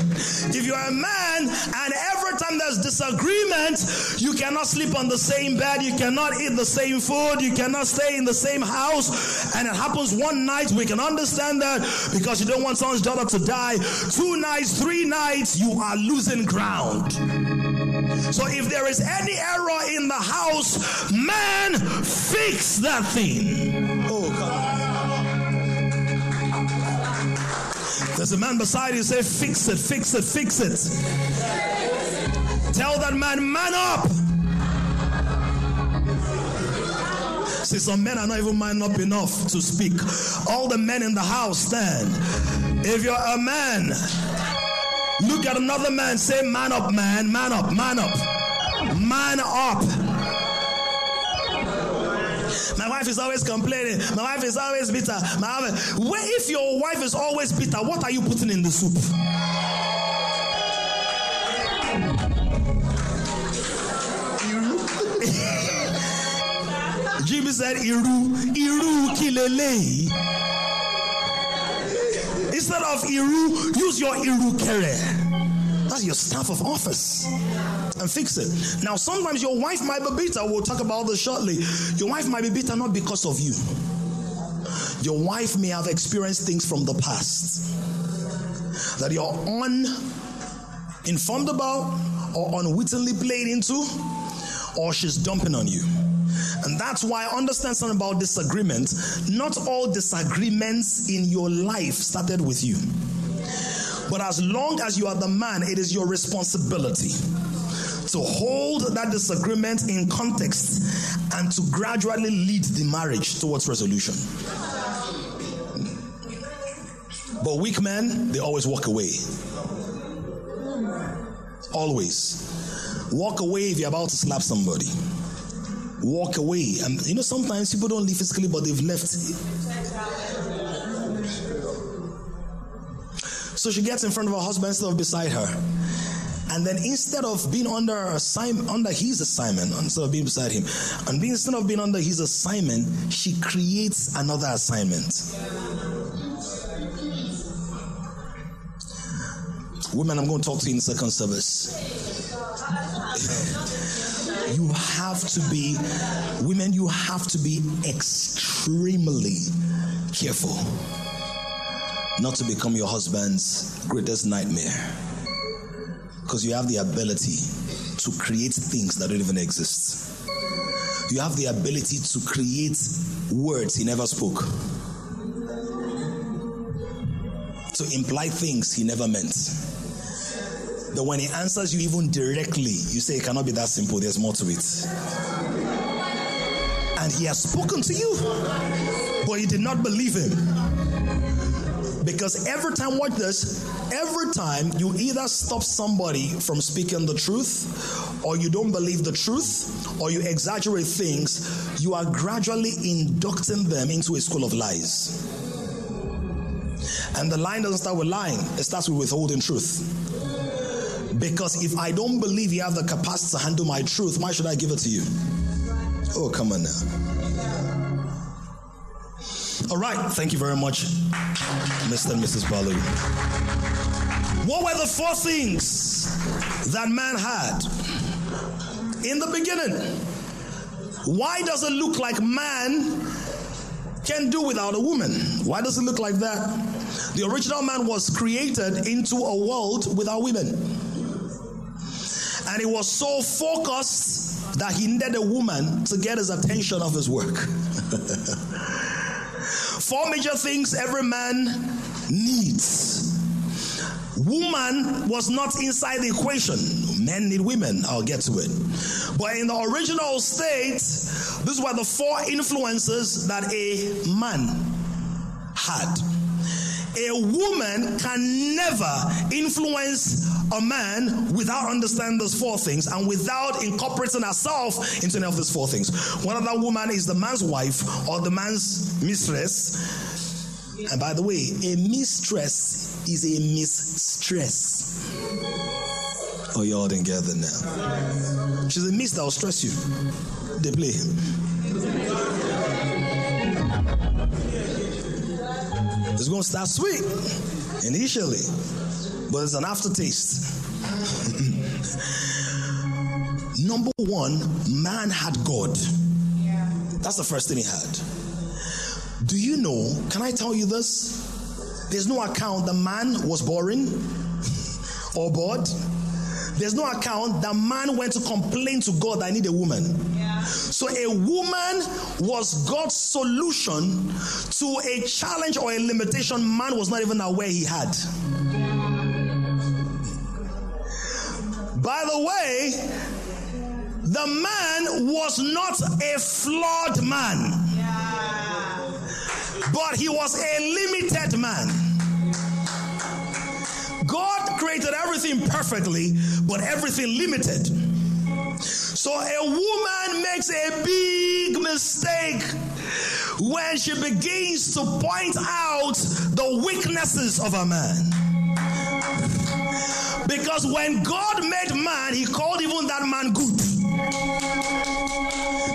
[SPEAKER 2] If you're a man and every time there's disagreement, you cannot sleep on the same bed, you cannot eat the same food, you cannot stay in the same house, and it happens one night, we can understand that because you don't want someone's daughter to die. Two nights, three nights, you are losing ground. So if there is any error in the house, man, fix that thing. Oh, God. There's a man beside you, say, fix it, fix it, fix it. Tell that man, man up. See, some men are not even man up enough to speak. All the men in the house stand. If you're a man, look at another man, say, man up, man, man up, man up, man up. My wife is always complaining. My wife is always bitter. My wife, where if your wife is always bitter, what are you putting in the soup? Jimmy said, Iru, Iru kilele. Instead of Iru, use your Iru kere. That's your staff of office. And fix it. Now, sometimes your wife might be bitter. We'll talk about this shortly. Your wife might be bitter not because of you. Your wife may have experienced things from the past that you're uninformed about or unwittingly played into, or she's dumping on you. And that's why I understand something about disagreement. Not all disagreements in your life started with you. But as long as you are the man, it is your responsibility to hold that disagreement in context and to gradually lead the marriage towards resolution. But weak men, they always walk away. Always. Walk away if you're about to slap somebody. Walk away. And you know, sometimes people don't leave physically, but they've left. So she gets in front of her husband instead of beside her. And then instead of being under assignment, under his assignment, instead of being beside him, and being, instead of being under his assignment, she creates another assignment. Women, I'm going to talk to you in second service. [laughs] you have to be, women, you have to be extremely careful not to become your husband's greatest nightmare. Because you have the ability to create things that don't even exist. You have the ability to create words he never spoke, to imply things he never meant that when he answers you even directly, you say it cannot be that simple, there's more to it. And he has spoken to you, but you did not believe him. Because every time, watch this, every time you either stop somebody from speaking the truth, or you don't believe the truth, or you exaggerate things, you are gradually inducting them into a school of lies. And the line doesn't start with lying, it starts with withholding truth. Because if I don't believe you have the capacity to handle my truth, why should I give it to you? Oh, come on now. All right, thank you very much, Mr. and Mrs. Balu. What were the four things that man had in the beginning? Why does it look like man can do without a woman? Why does it look like that? The original man was created into a world without women. And he was so focused that he needed a woman to get his attention of his work. [laughs] Four major things every man needs. Woman was not inside the equation. Men need women. I'll get to it. But in the original state, these were the four influences that a man had. A woman can never influence a man without understanding those four things and without incorporating herself into any of these four things. Of that woman is the man's wife or the man's mistress. And by the way, a mistress is a mistress. Oh, y'all didn't get that now. She's a miss that will stress you. They play. It's going to start sweet initially, but it's an aftertaste. [laughs] Number one, man had God. That's the first thing he had. Do you know? Can I tell you this? There's no account the man was boring or bored. There's no account that man went to complain to God, I need a woman. So a woman was God's solution to a challenge or a limitation man was not even aware he had. By the way, the man was not a flawed man, but he was a limited man. God created everything perfectly, but everything limited. So a woman makes a big mistake when she begins to point out the weaknesses of a man. Because when God made man, he called even that man good.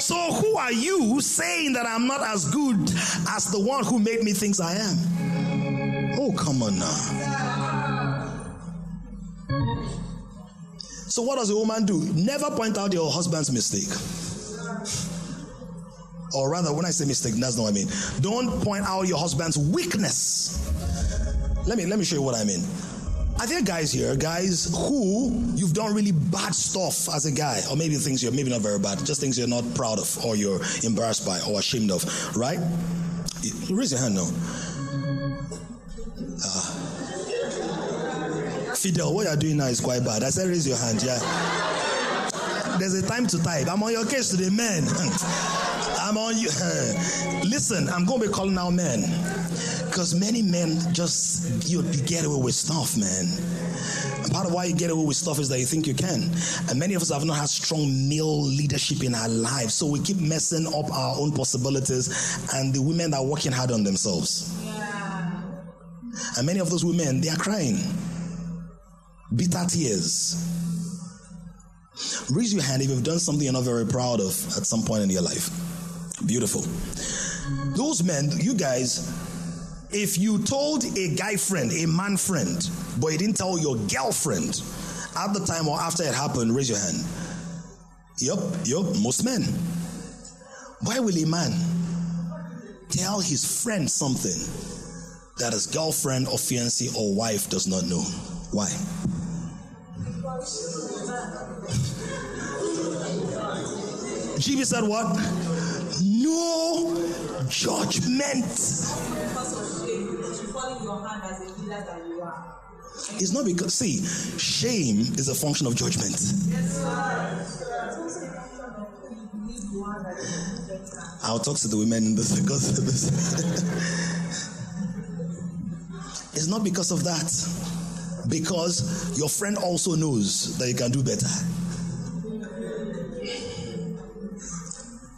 [SPEAKER 2] So who are you saying that I'm not as good as the one who made me think I am? Oh, come on now. So what does a woman do? Never point out your husband's mistake. Or rather, when I say mistake, that's not what I mean. Don't point out your husband's weakness. Let me let me show you what I mean. Are there guys here, guys who you've done really bad stuff as a guy, or maybe things you're maybe not very bad, just things you're not proud of, or you're embarrassed by, or ashamed of, right? Raise your hand now. Uh, Fidel, what you're doing now is quite bad. I said, raise your hand. Yeah. There's a time to type. I'm on your case today, man. [laughs] I'm on you. [laughs] Listen, I'm going to be calling out men because many men just you, you get away with stuff, man. And part of why you get away with stuff is that you think you can. And many of us have not had strong male leadership in our lives, so we keep messing up our own possibilities. And the women are working hard on themselves. Yeah. And many of those women, they are crying bitter tears. Raise your hand if you've done something you're not very proud of at some point in your life. Beautiful. Those men, you guys, if you told a guy friend, a man friend, but you didn't tell your girlfriend at the time or after it happened, raise your hand. Yup, yup, most men. Why will a man tell his friend something that his girlfriend or fiancé or wife does not know? Why? GB said what? No judgment. It's not because, see, shame is a function of judgment. I'll talk to the women in this because [laughs] it's not because of that. Because your friend also knows that you can do better.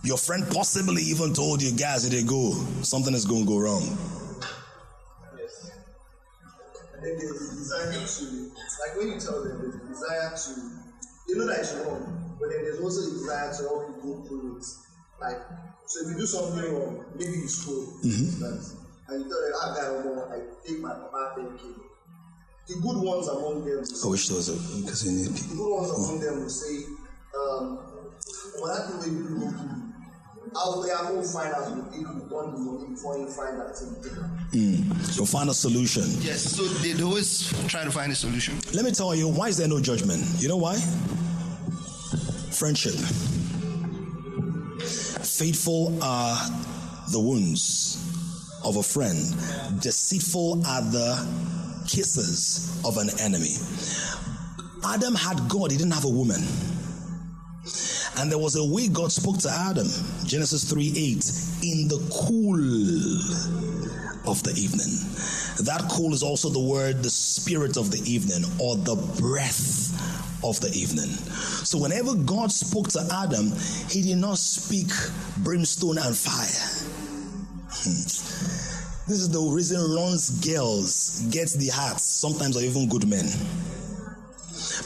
[SPEAKER 2] Your friend possibly even told you, guys, it go. Something is going to go wrong.
[SPEAKER 3] Yes. And then there's the desire to, like when you tell them, there's a desire to, you know that it's wrong, but then there's also a desire to help you go through it. Like, so if you do something wrong, maybe you school, mm-hmm. and you tell them, ah, guy, more, I take my papa 10k. The good ones among them.
[SPEAKER 2] I wish there was a because you need
[SPEAKER 3] people. The good ones among them will say, um, well, that thing will do out there, I'm going to find out if you want the money before you find that thing.
[SPEAKER 2] Mm. So find a solution.
[SPEAKER 4] Yes, so they always try to find a solution.
[SPEAKER 2] Let me tell you, why is there no judgment? You know why? Friendship. Faithful are the wounds of a friend, deceitful are the kisses of an enemy. Adam had God, he didn't have a woman. And there was a way God spoke to Adam, Genesis 3 8, in the cool of the evening. That cool is also the word, the spirit of the evening, or the breath of the evening. So whenever God spoke to Adam, he did not speak brimstone and fire. Hmm. This is the reason Ron's girls get the hearts, sometimes or even good men,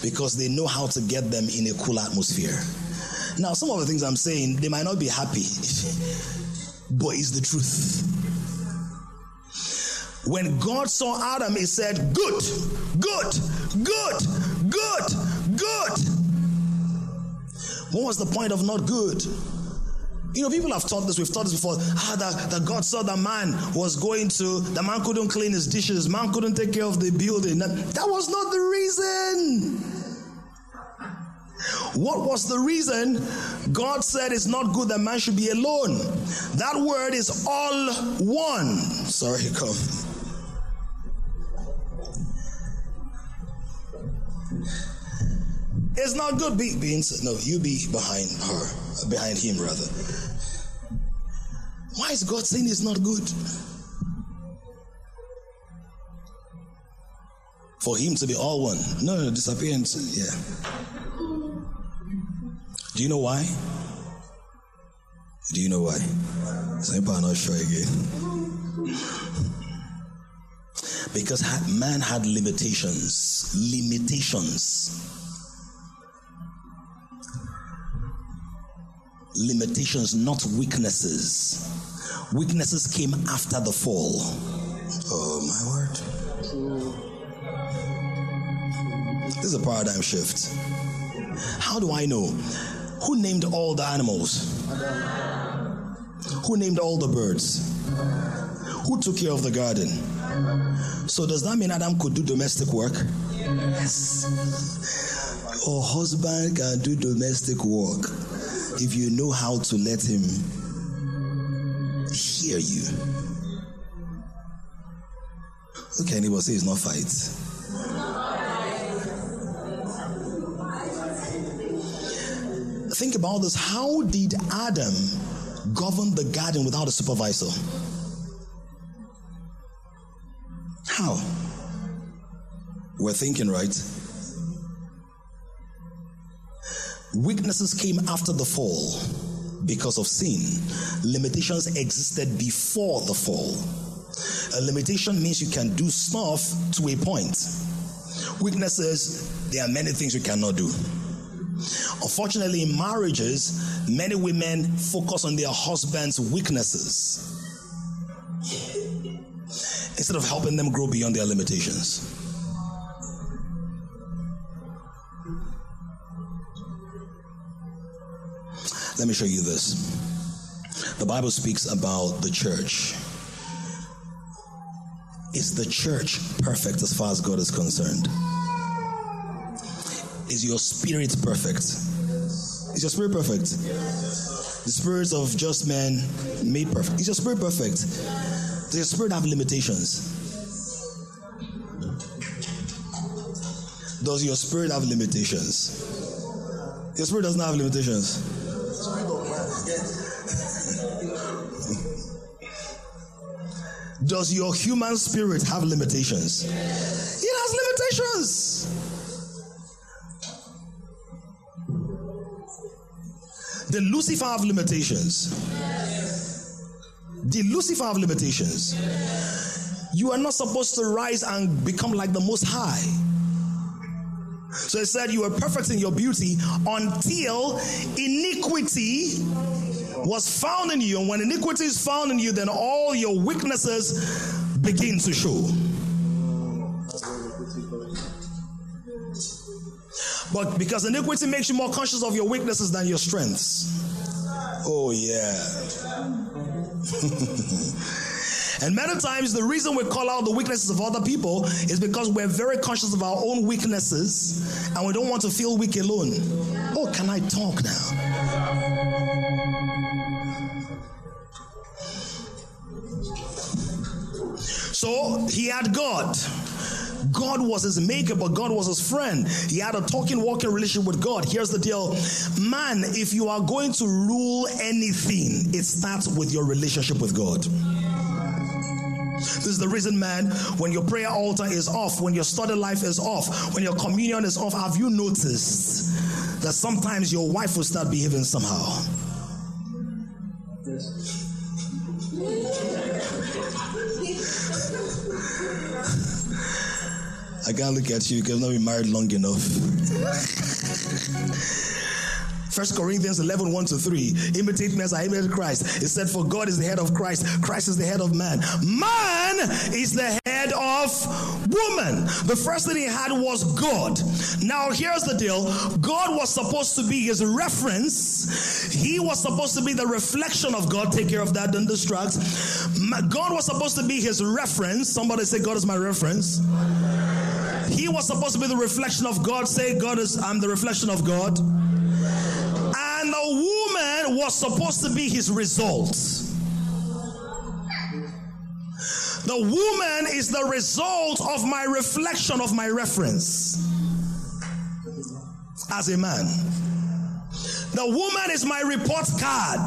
[SPEAKER 2] because they know how to get them in a cool atmosphere. Now, some of the things I'm saying, they might not be happy, [laughs] but it's the truth. When God saw Adam, he said, Good, good, good, good, good. What was the point of not good? You know, people have taught this, we've taught this before. Ah, that, that God saw the man was going to, the man couldn't clean his dishes, man couldn't take care of the building. That, that was not the reason. What was the reason? God said it's not good that man should be alone. That word is all one. Sorry, [laughs] come. It's not good be, being no, you be behind her, behind him rather. Why is God saying it's not good? For him to be all one. No, no, disappearance. Yeah. Do you know why? Do you know why? Not sure again. because man had limitations. Limitations. Limitations, not weaknesses. Weaknesses came after the fall. Oh, my word. This is a paradigm shift. How do I know? Who named all the animals? Who named all the birds? Who took care of the garden? So, does that mean Adam could do domestic work? Yes. Your husband can do domestic work if you know how to let him hear you. Look at anybody say it's not fight. Think about this. How did Adam govern the garden without a supervisor? How? We're thinking, right? Weaknesses came after the fall because of sin. Limitations existed before the fall. A limitation means you can do stuff to a point. Weaknesses, there are many things you cannot do. Unfortunately, in marriages, many women focus on their husband's weaknesses instead of helping them grow beyond their limitations. Let me show you this. The Bible speaks about the church. Is the church perfect as far as God is concerned? Is your spirit perfect? Is your spirit perfect? The spirits of just men made perfect. Is your spirit perfect? Does your spirit have limitations? Does your spirit have limitations? Your spirit doesn't have limitations. [laughs] Does your human spirit have limitations? It has limitations. The Lucifer have limitations. The Lucifer have limitations. You are not supposed to rise and become like the Most High. So it said you were perfect in your beauty until iniquity was found in you. And when iniquity is found in you, then all your weaknesses begin to show. But because iniquity makes you more conscious of your weaknesses than your strengths. Oh, yeah. [laughs] and many times, the reason we call out the weaknesses of other people is because we're very conscious of our own weaknesses and we don't want to feel weak alone. Oh, can I talk now? So he had God. God was his maker, but God was his friend. He had a talking, walking relationship with God. Here's the deal man, if you are going to rule anything, it starts with your relationship with God. This is the reason, man, when your prayer altar is off, when your study life is off, when your communion is off, have you noticed that sometimes your wife will start behaving somehow? I can't look at you because I've not been married long enough. First Corinthians 11, 1 to 3. Imitate me as I imitate Christ. It said, For God is the head of Christ, Christ is the head of man. Man is the head of woman. The first thing he had was God. Now, here's the deal God was supposed to be his reference, he was supposed to be the reflection of God. Take care of that, don't distract. God was supposed to be his reference. Somebody say, God is my reference. He was supposed to be the reflection of God. Say, God is, I'm the reflection of God. Was supposed to be his result. The woman is the result of my reflection of my reference as a man. The woman is my report card.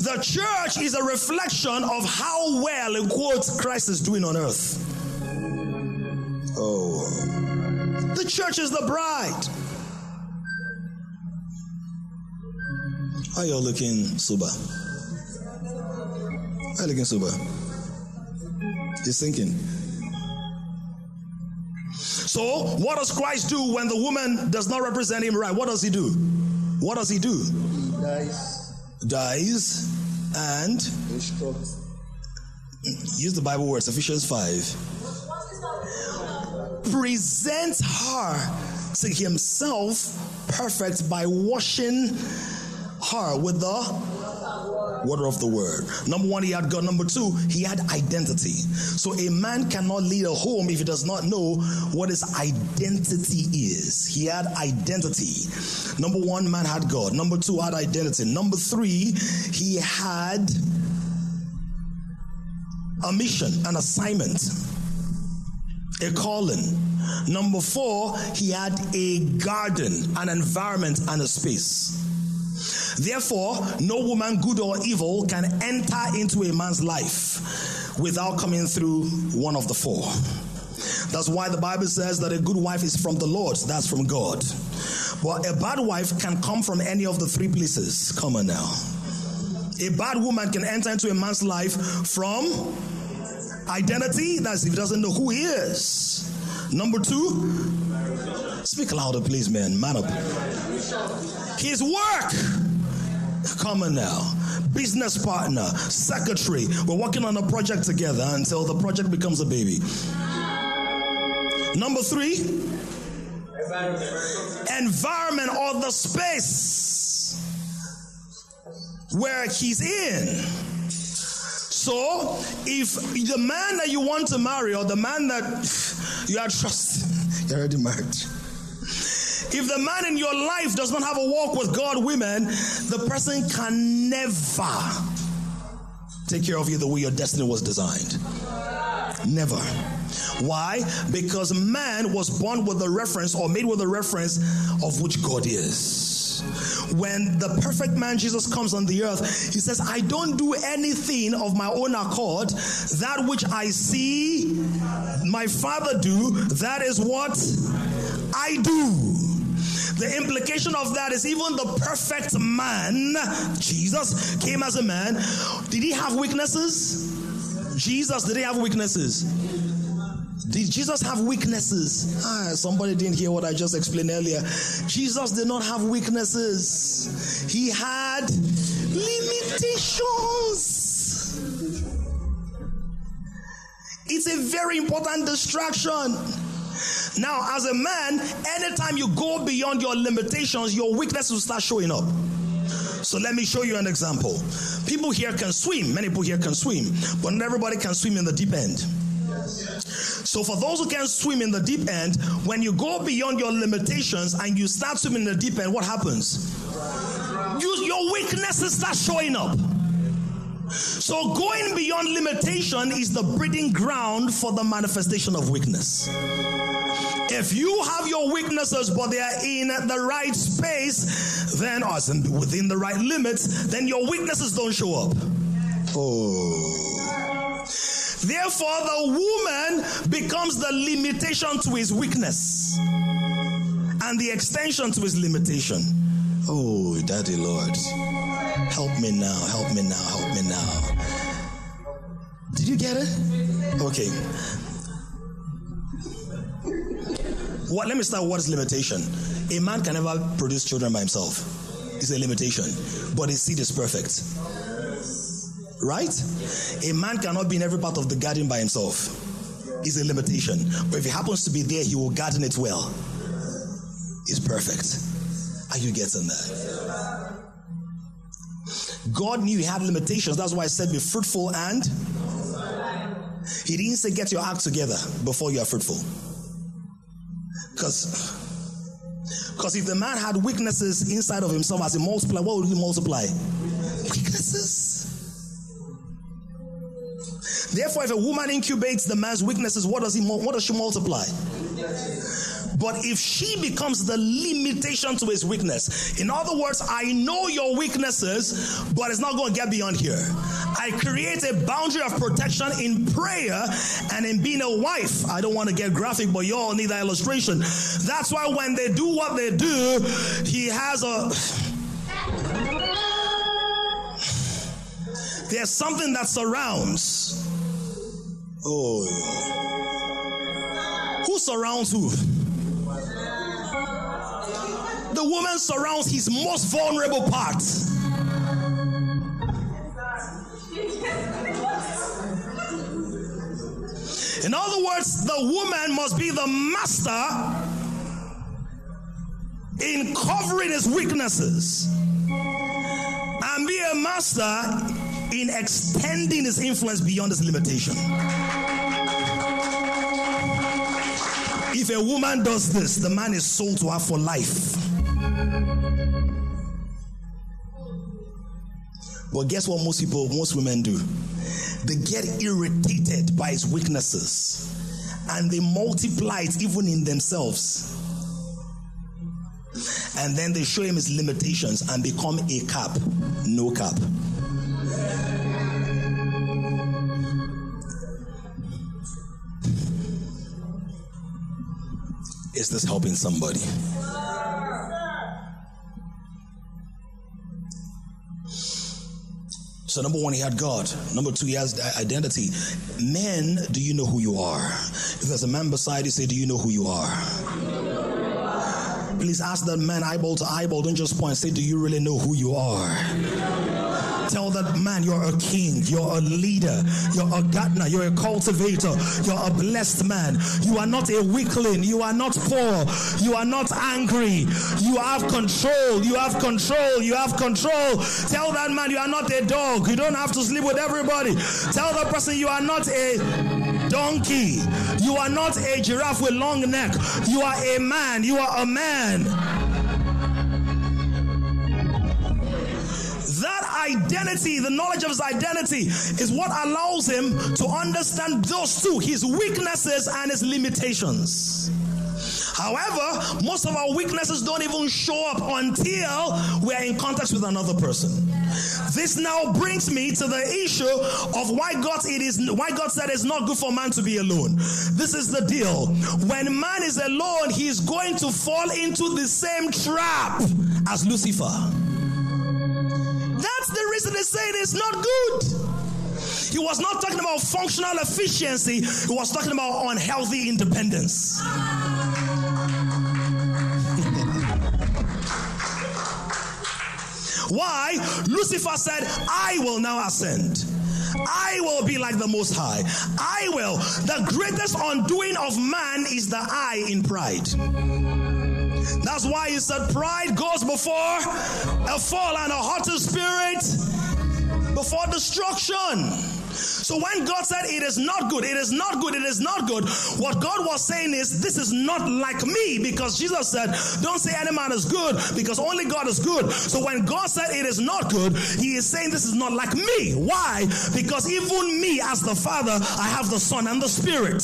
[SPEAKER 2] The church is a reflection of how well, in quotes, Christ is doing on earth. Oh. The church is the bride. How you looking, Suba? How looking, Suba? He's thinking. So, what does Christ do when the woman does not represent him right? What does he do? What does he do?
[SPEAKER 3] He dies,
[SPEAKER 2] Dies and
[SPEAKER 3] instructs.
[SPEAKER 2] use the Bible words, Ephesians 5. Present her to himself perfect by washing her with the water of the word. Number one, he had God. Number two, he had identity. So a man cannot lead a home if he does not know what his identity is. He had identity. Number one, man had God. Number two, had identity. Number three, he had a mission, an assignment, a calling. Number four, he had a garden, an environment, and a space. Therefore, no woman, good or evil, can enter into a man's life without coming through one of the four. That's why the Bible says that a good wife is from the Lord, that's from God. But a bad wife can come from any of the three places. Come on now. A bad woman can enter into a man's life from identity, that's if he doesn't know who he is. Number two, speak louder, please, man. Man up. His work. Come on now. Business partner, secretary. We're working on a project together until the project becomes a baby. Number three, environment or the space where he's in. So, if the man that you want to marry or the man that you are trusting, [laughs] you're already married. If the man in your life does not have a walk with God, women, the person can never take care of you the way your destiny was designed. Never. Why? Because man was born with a reference or made with a reference of which God is when the perfect man Jesus comes on the earth, he says, I don't do anything of my own accord. That which I see my father do, that is what I do. The implication of that is even the perfect man, Jesus, came as a man. Did he have weaknesses? Jesus, did he have weaknesses? Did Jesus have weaknesses? Ah, somebody didn't hear what I just explained earlier. Jesus did not have weaknesses. He had limitations. It's a very important distraction. Now, as a man, anytime you go beyond your limitations, your weaknesses will start showing up. So let me show you an example. People here can swim. Many people here can swim, but not everybody can swim in the deep end. So for those who can swim in the deep end, when you go beyond your limitations and you start swimming in the deep end, what happens? You, your weaknesses start showing up. So going beyond limitation is the breeding ground for the manifestation of weakness. If you have your weaknesses, but they are in the right space, then, or within the right limits, then your weaknesses don't show up. Oh. Therefore, the woman becomes the limitation to his weakness and the extension to his limitation. Oh, Daddy Lord, help me now, help me now, help me now. Did you get it? Okay. What? Let me start. What is limitation? A man can never produce children by himself. It's a limitation, but his seed is perfect. Right? A man cannot be in every part of the garden by himself. It's a limitation. But if he happens to be there, he will garden it well. It's perfect. Are you getting that? God knew he had limitations. That's why I said be fruitful and. He didn't say get your act together before you are fruitful. Because because if the man had weaknesses inside of himself as he multiply, what would he multiply? Weaknesses. Therefore, if a woman incubates the man's weaknesses, what does he what does she multiply? But if she becomes the limitation to his weakness, in other words, I know your weaknesses, but it's not going to get beyond here. I create a boundary of protection in prayer and in being a wife. I don't want to get graphic, but you all need that illustration. That's why when they do what they do, he has a. There's something that surrounds. Oh, who surrounds who? The woman surrounds his most vulnerable part. In other words, the woman must be the master in covering his weaknesses and be a master in extending his influence beyond his limitation. If a woman does this, the man is sold to her for life. But guess what most people, most women do? They get irritated by his weaknesses and they multiply it even in themselves. And then they show him his limitations and become a cap, no cap. Is this helping somebody? So, number one, he had God. Number two, he has identity. Men, do you know who you are? If there's a man beside you, say, Do you know who you are? Please ask that man eyeball to eyeball. Don't just point. Say, Do you really know who you are? Tell that man you're a king, you're a leader, you're a gardener, you're a cultivator, you're a blessed man. You are not a weakling, you are not poor, you are not angry. You have control, you have control, you have control. Tell that man you are not a dog, you don't have to sleep with everybody. Tell that person you are not a donkey. You are not a giraffe with long neck. You are a man. You are a man. That identity, the knowledge of his identity, is what allows him to understand those two his weaknesses and his limitations. However, most of our weaknesses don't even show up until we're in contact with another person. This now brings me to the issue of why God it is why God said it's not good for man to be alone. This is the deal. When man is alone, he is going to fall into the same trap as Lucifer. That's the reason they say it's not good. He was not talking about functional efficiency, he was talking about unhealthy independence. Why? Lucifer said, I will now ascend. I will be like the Most High. I will. The greatest undoing of man is the I in pride. That's why he said pride goes before a fall and a haughty spirit before destruction. So when God said it is not good, it is not good, it is not good, what God was saying is this is not like me because Jesus said, don't say any man is good because only God is good. So when God said it is not good, he is saying this is not like me. Why? Because even me as the Father, I have the Son and the Spirit.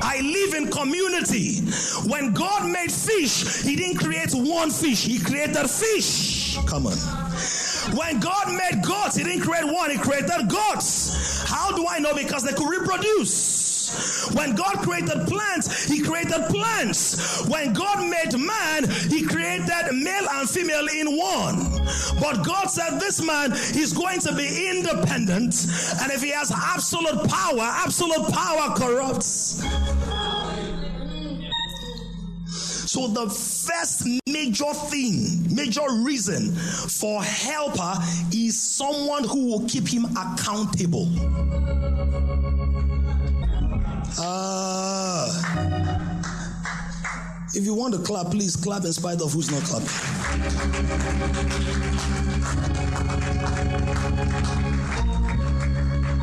[SPEAKER 2] I live in community. When God made fish, He didn't create one fish, He created fish. Come on. When God made gods, He didn't create one, He created gods. How do I know? Because they could reproduce. When God created plants, He created plants. When God made man, He created male and female in one. But God said this man is going to be independent, and if he has absolute power, absolute power corrupts. So the first major thing, major reason for helper is someone who will keep him accountable. Ah. If you want to clap, please clap in spite of who's not clapping.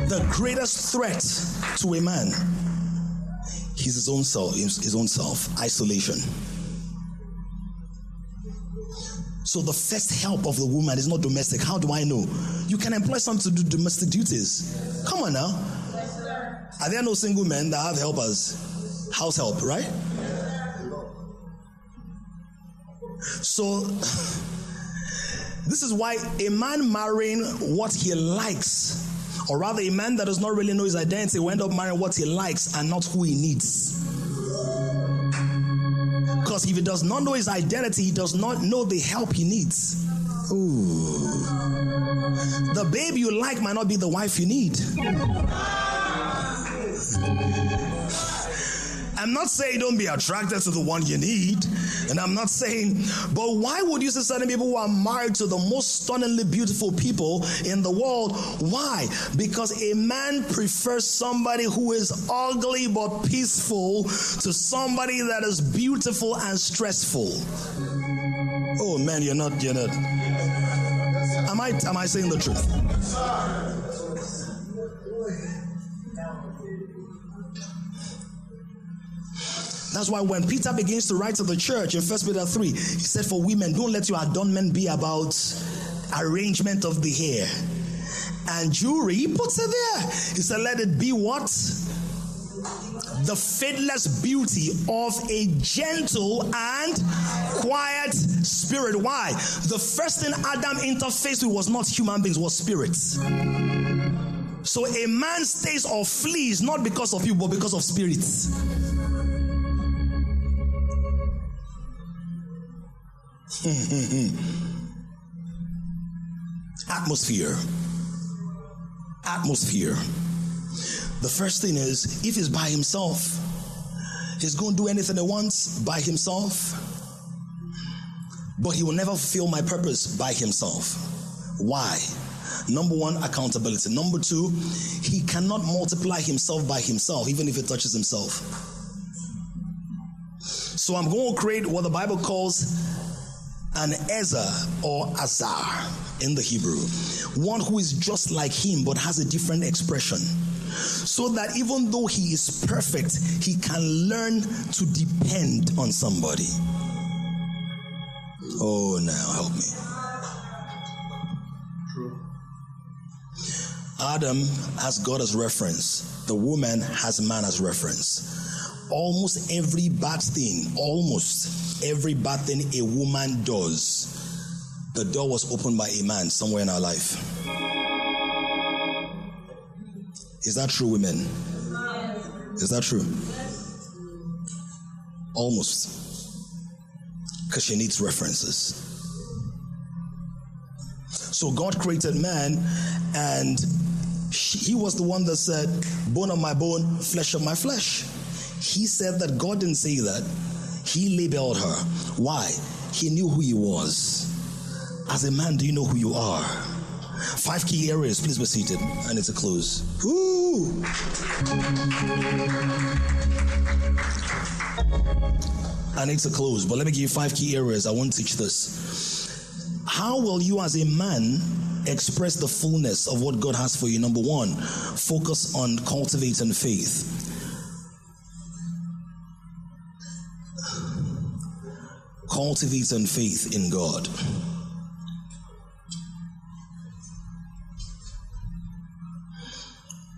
[SPEAKER 2] The greatest threat to a man is his own self, his own self, isolation. So the first help of the woman is not domestic. How do I know? You can employ some to do domestic duties. Come on now. Are there no single men that have helpers? House help, right? So [laughs] this is why a man marrying what he likes, or rather a man that does not really know his identity, will end up marrying what he likes and not who he needs. Because if he does not know his identity, he does not know the help he needs. Ooh. The babe you like might not be the wife you need. I'm not saying don't be attracted to the one you need, and I'm not saying, but why would you see certain people who are married to the most stunningly beautiful people in the world? Why? Because a man prefers somebody who is ugly but peaceful to somebody that is beautiful and stressful. Oh man, you're not, you're not. Am I am I saying the truth? That's why when Peter begins to write to the church in First Peter 3, he said, For women, don't let your adornment be about arrangement of the hair and jewelry. He puts it there. He said, Let it be what? The faithless beauty of a gentle and quiet spirit. Why? The first thing Adam interfaced with was not human beings, was spirits. So a man stays or flees not because of you, but because of spirits. [laughs] Atmosphere. Atmosphere. The first thing is if he's by himself, he's going to do anything he wants by himself, but he will never fulfill my purpose by himself. Why? Number one, accountability. Number two, he cannot multiply himself by himself, even if he touches himself. So I'm going to create what the Bible calls an Ezer or Azar in the Hebrew, one who is just like him but has a different expression. So that even though he is perfect, he can learn to depend on somebody. Oh, now help me.
[SPEAKER 3] True.
[SPEAKER 2] Adam has God as reference, the woman has man as reference. Almost every bad thing, almost every bad thing a woman does, the door was opened by a man somewhere in our life. Is that true, women? Is that true? Almost. Because she needs references. So God created man, and he was the one that said, Bone of my bone, flesh of my flesh. He said that God didn't say that. He labeled her. Why? He knew who he was. As a man, do you know who you are? Five key areas. Please be seated. I need to close. Woo! I need to close, but let me give you five key areas. I want to teach this. How will you, as a man, express the fullness of what God has for you? Number one, focus on cultivating faith. Cultivating faith in God.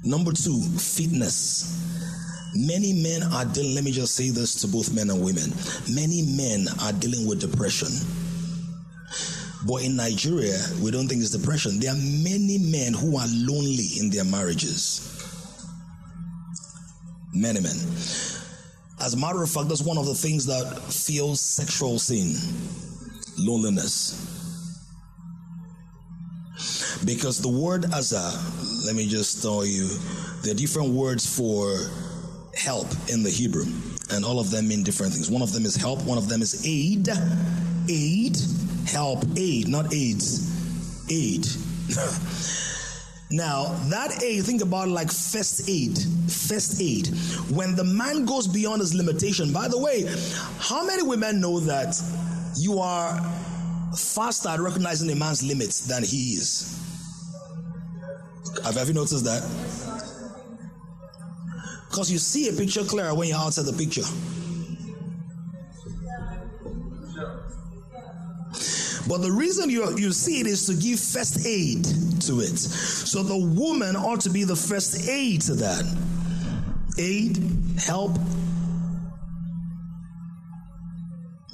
[SPEAKER 2] Number two, fitness. Many men are dealing, let me just say this to both men and women. Many men are dealing with depression. But in Nigeria, we don't think it's depression. There are many men who are lonely in their marriages. Many men. As a matter of fact, that's one of the things that fuels sexual sin loneliness. Because the word Azar, let me just tell you, there are different words for help in the Hebrew, and all of them mean different things. One of them is help, one of them is aid. Aid, help, aid, not AIDS. Aid. [laughs] now, that aid, think about like first aid. First aid. When the man goes beyond his limitation, by the way, how many women know that you are faster at recognizing a man's limits than he is? Have, have you noticed that? Because you see a picture clearer when you're outside the picture. But the reason you, you see it is to give first aid to it. So the woman ought to be the first aid to that. Aid, help.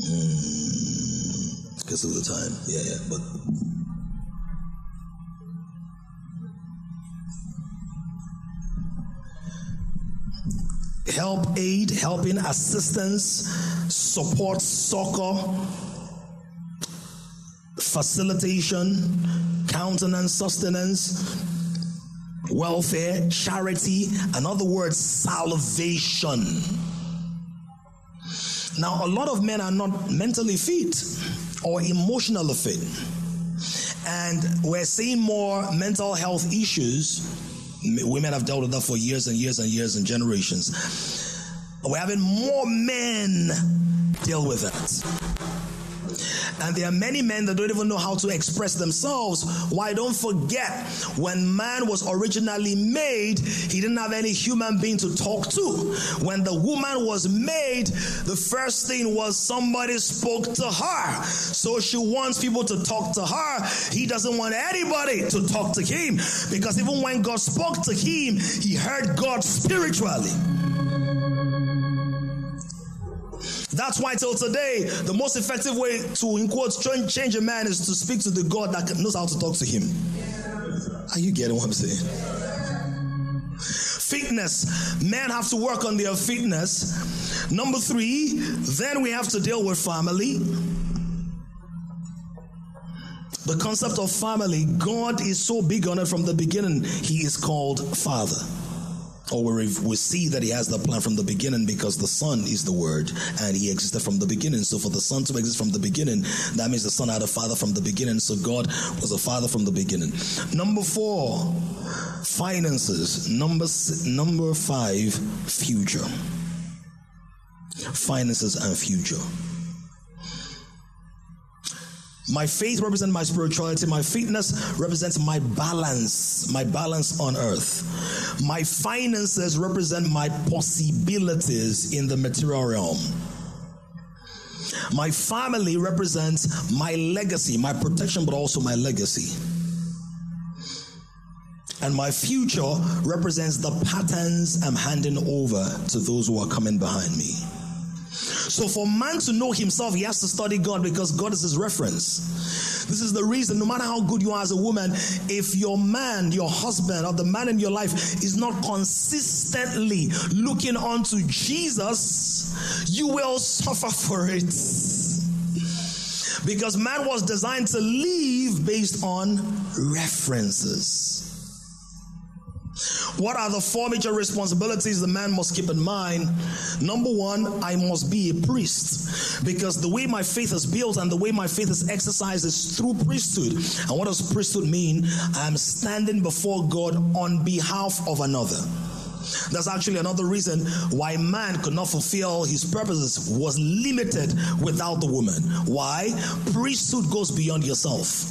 [SPEAKER 2] Mm, because of the time. Yeah, yeah. But help, aid, helping, assistance, support, succor, facilitation, countenance, sustenance, welfare, charity, in other words, salvation. Now, a lot of men are not mentally fit or emotionally fit. And we're seeing more mental health issues. Women have dealt with that for years and years and years and generations. We're having more men deal with it. And there are many men that don't even know how to express themselves. Why don't forget when man was originally made, he didn't have any human being to talk to. When the woman was made, the first thing was somebody spoke to her. So she wants people to talk to her. He doesn't want anybody to talk to him because even when God spoke to him, he heard God spiritually. That's why till today, the most effective way to, in quotes, change a man is to speak to the God that knows how to talk to him. Are you getting what I'm saying? Fitness. Men have to work on their fitness. Number three, then we have to deal with family. The concept of family, God is so big on it from the beginning. He is called Father or we see that he has the plan from the beginning because the son is the word and he existed from the beginning. So for the son to exist from the beginning that means the son had a father from the beginning. So god was a father from the beginning. Number four finances. Number number five future. Finances and future my faith represents my spirituality. My fitness represents my balance, my balance on earth. My finances represent my possibilities in the material realm. My family represents my legacy, my protection, but also my legacy. And my future represents the patterns I'm handing over to those who are coming behind me. So, for man to know himself, he has to study God because God is his reference. This is the reason, no matter how good you are as a woman, if your man, your husband, or the man in your life is not consistently looking onto Jesus, you will suffer for it. Because man was designed to live based on references. What are the four major responsibilities the man must keep in mind? Number one, I must be a priest because the way my faith is built and the way my faith is exercised is through priesthood. And what does priesthood mean? I'm standing before God on behalf of another. That's actually another reason why man could not fulfill his purposes, was limited without the woman. Why? Priesthood goes beyond yourself.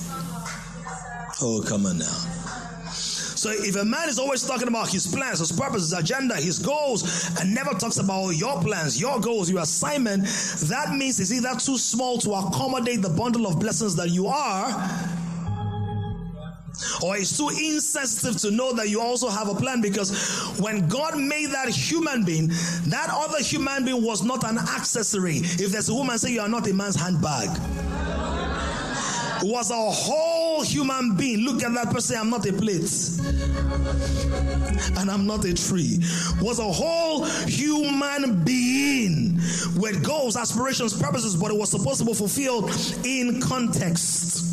[SPEAKER 2] Oh, come on now. So if a man is always talking about his plans, his purpose, his agenda, his goals, and never talks about your plans, your goals, your assignment, that means is either too small to accommodate the bundle of blessings that you are, or it's too insensitive to know that you also have a plan because when God made that human being, that other human being was not an accessory. If there's a woman say you are not a man's handbag was a whole human being. Look at that person. I'm not a plate. And I'm not a tree. Was a whole human being with goals, aspirations, purposes, but it was supposed to be fulfilled in context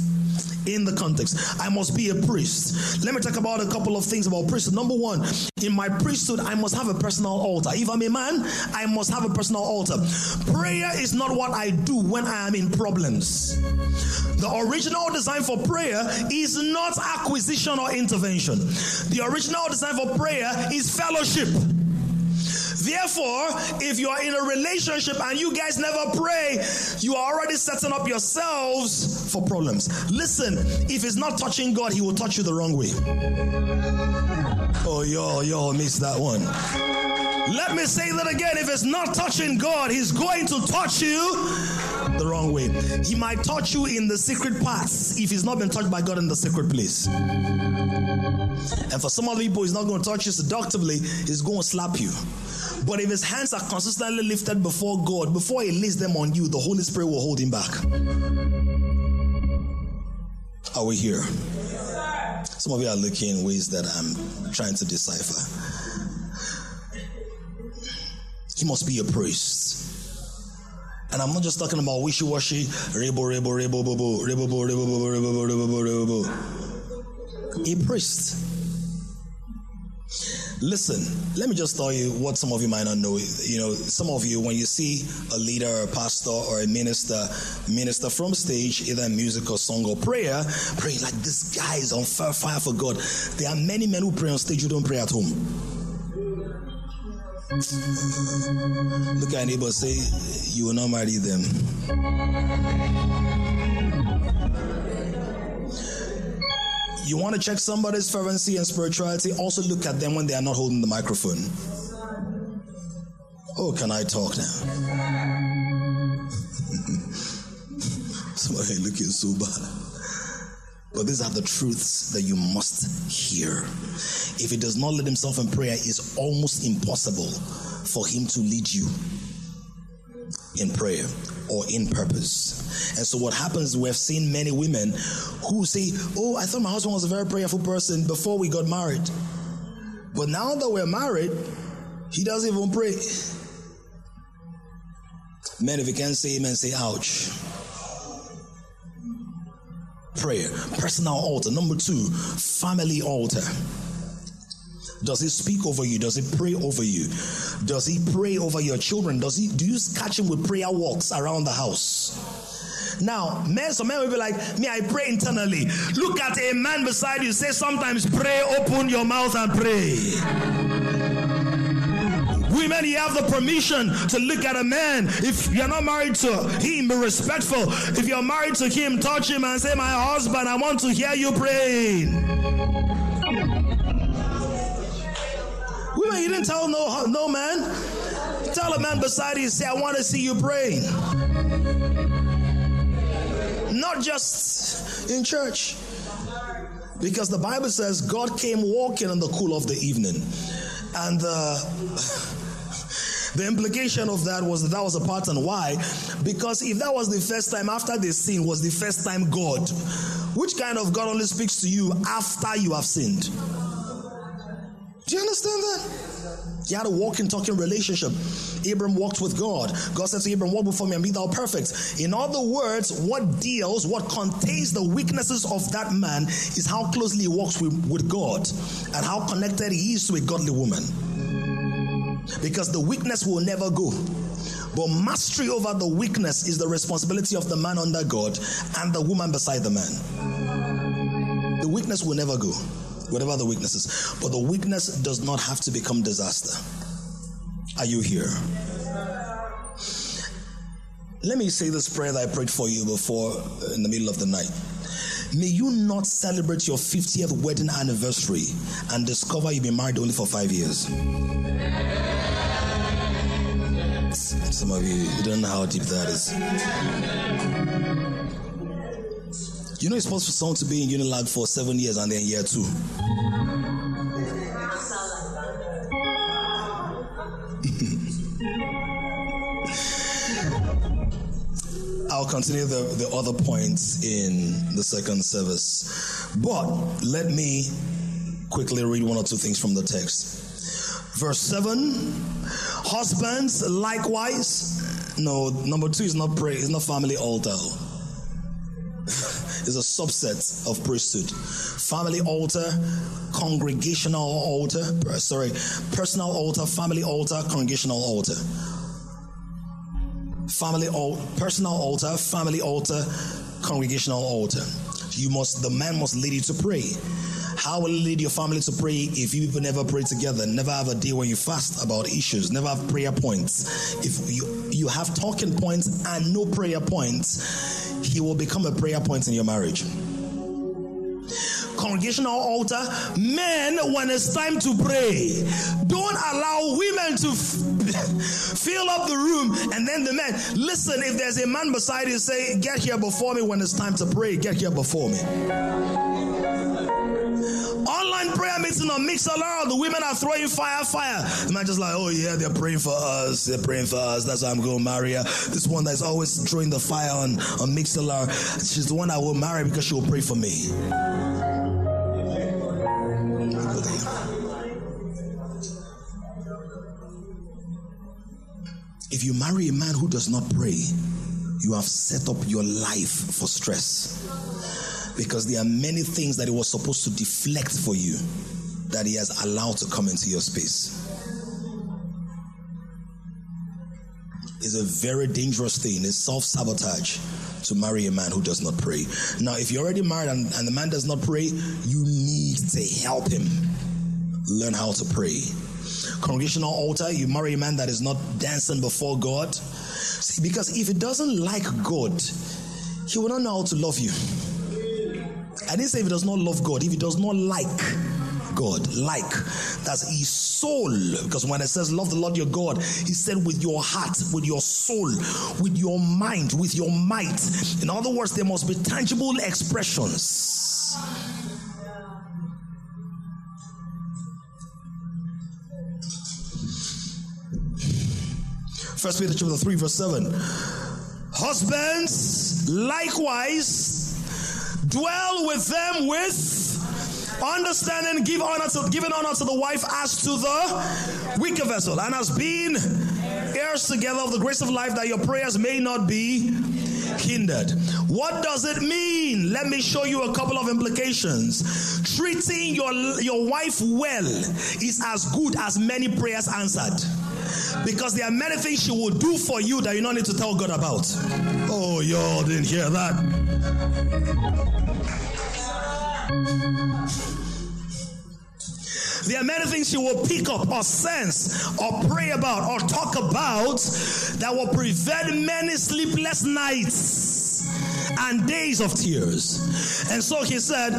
[SPEAKER 2] in the context. I must be a priest. Let me talk about a couple of things about priesthood. Number one, in my priesthood, I must have a personal altar. If I'm a man, I must have a personal altar. Prayer is not what I do when I am in problems. The original design for prayer is not acquisition or intervention. The original design for prayer is fellowship. Therefore, if you are in a relationship and you guys never pray, you are already setting up yourselves for problems. Listen, if it's not touching God, He will touch you the wrong way. Oh, y'all, y'all missed that one. Let me say that again. If it's not touching God, He's going to touch you the wrong way. He might touch you in the secret parts if He's not been touched by God in the secret place. And for some other people, He's not going to touch you seductively, He's going to slap you. But if his hands are consistently lifted before God, before he lays them on you, the Holy Spirit will hold him back. Are we here? Some of you are looking in ways that I'm trying to decipher. He must be a priest. And I'm not just talking about wishy-washy, rebo, rebo, rebo, bobo, rebo, rebo, rebo, rebo, rebo, rebo, rebo. A priest. Listen, let me just tell you what some of you might not know. You know, some of you, when you see a leader or a pastor or a minister, minister from stage, either music or song or prayer, praying like this guy is on fire, fire for God. There are many men who pray on stage who don't pray at home. Look at neighbor say, You will not marry them. You want to check somebody's fervency and spirituality? Also look at them when they are not holding the microphone. Oh, can I talk now? [laughs] Somebody looking so bad. But these are the truths that you must hear. If he does not lead himself in prayer, it's almost impossible for him to lead you in prayer or in purpose. And so what happens, we have seen many women who say, Oh, I thought my husband was a very prayerful person before we got married. But now that we're married, he doesn't even pray. Men, if you can't say amen, say ouch. Prayer, personal altar. Number two, family altar. Does he speak over you? Does he pray over you? Does he pray over your children? Does he do you catch him with prayer walks around the house? Now, men, some men will be like, me, I pray internally. Look at a man beside you. Say sometimes pray, open your mouth and pray. Women, you have the permission to look at a man. If you're not married to him, be respectful. If you're married to him, touch him and say, My husband, I want to hear you praying. Women, you didn't tell no, no man. Tell a man beside you, say, I want to see you praying. Not just in church. Because the Bible says God came walking in the cool of the evening. And uh, [laughs] the implication of that was that that was a pattern. Why? Because if that was the first time after the sin was the first time God, which kind of God only speaks to you after you have sinned? Do you understand that? He had a walking, talking relationship. Abram walked with God. God said to Abram, Walk before me and be thou perfect. In other words, what deals, what contains the weaknesses of that man is how closely he walks with, with God and how connected he is to a godly woman. Because the weakness will never go. But mastery over the weakness is the responsibility of the man under God and the woman beside the man. The weakness will never go whatever the weaknesses. But the weakness does not have to become disaster. Are you here? Let me say this prayer that I prayed for you before uh, in the middle of the night. May you not celebrate your 50th wedding anniversary and discover you've been married only for five years. Some of you, you don't know how deep that is. You know, it's supposed for someone to be in Unilag for seven years and then year two. [laughs] I'll continue the, the other points in the second service. But let me quickly read one or two things from the text. Verse 7 Husbands, likewise. No, number two is not pray, it's not family altar is a subset of priesthood. Family altar, congregational altar, sorry, personal altar, family altar, congregational altar. Family altar, personal altar, family altar, congregational altar. You must, the man must lead you to pray. How will you lead your family to pray if you people never pray together? Never have a day when you fast about issues. Never have prayer points. If you you have talking points and no prayer points, he will become a prayer point in your marriage. Congregational altar, men, when it's time to pray, don't allow women to f- [laughs] fill up the room and then the men. Listen, if there's a man beside you, say, Get here before me when it's time to pray, get here before me. Prayer meeting on Mixlr, the women are throwing fire, fire. The man just like, oh yeah, they're praying for us. They're praying for us. That's why I'm going to marry her. This one that's always throwing the fire on, on Mixlr, she's the one I will marry because she will pray for me. If you marry a man who does not pray, you have set up your life for stress because there are many things that it was supposed to deflect for you. that he has allowed to come into your space. It's a very dangerous thing. It's self sabotage to marry a man who does not pray. Now, if you're already married and, and the man does not pray, you need to help him learn how to pray. Congregational altar, you marry a man that is not dancing before God. See, because if he doesn't like God, he will not know how to love you. I didn't say if he does not love God, if he does not like God, like that's his soul. Because when it says love the Lord your God, he said with your heart, with your soul, with your mind, with your might. In other words, there must be tangible expressions. First Peter chapter 3, verse 7. Husbands, likewise, dwell with them with understanding, give honor to giving honor to the wife as to the weaker vessel, and as being heirs together of the grace of life, that your prayers may not be hindered. What does it mean? Let me show you a couple of implications. Treating your, your wife well is as good as many prayers answered. Because there are many things she will do for you that you don't need to tell God about. Oh, y'all didn't hear that. There are many things she will pick up or sense or pray about or talk about that will prevent many sleepless nights and days of tears. And so he said,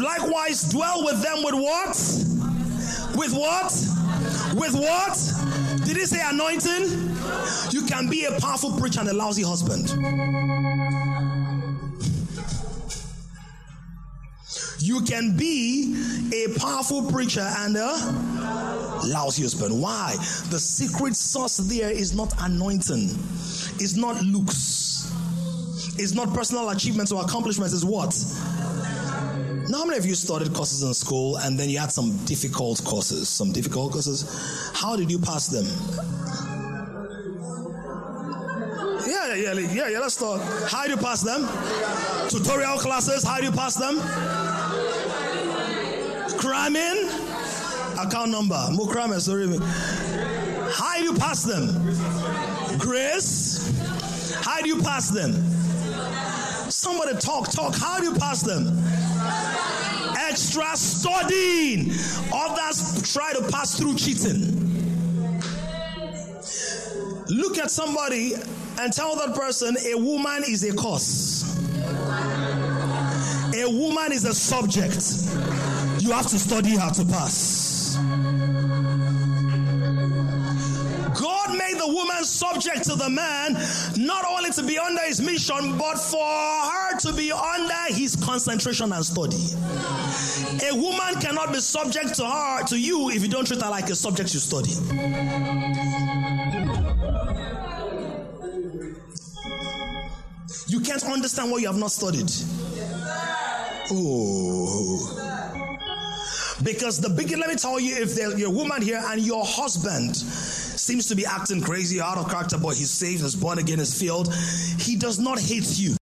[SPEAKER 2] likewise, dwell with them with what? With what? With what? Did he say anointing? You can be a powerful preacher and a lousy husband. You can be a powerful preacher and a lousy husband. Why? The secret sauce there is not anointing, it's not looks, it's not personal achievements or accomplishments. Is what? How many of you started courses in school and then you had some difficult courses? Some difficult courses? How did you pass them? Yeah, yeah, yeah, yeah. Let's start. How do you pass them? Tutorial classes. How do you pass them? Cramming. Account number. Mukrame, sorry. How do you pass them? Grace. How do you pass them? Somebody talk, talk. How do you pass them? Extra studying. Others try to pass through cheating. Look at somebody and tell that person a woman is a cause. A woman is a subject. You have to study her to pass. The woman subject to the man, not only to be under his mission, but for her to be under his concentration and study. A woman cannot be subject to her, to you, if you don't treat her like a subject you study. You can't understand what you have not studied. Oh. Because the big, let me tell you, if you're a woman here and your husband seems to be acting crazy, out of character, but he's saved, is born again, is filled, he does not hate you.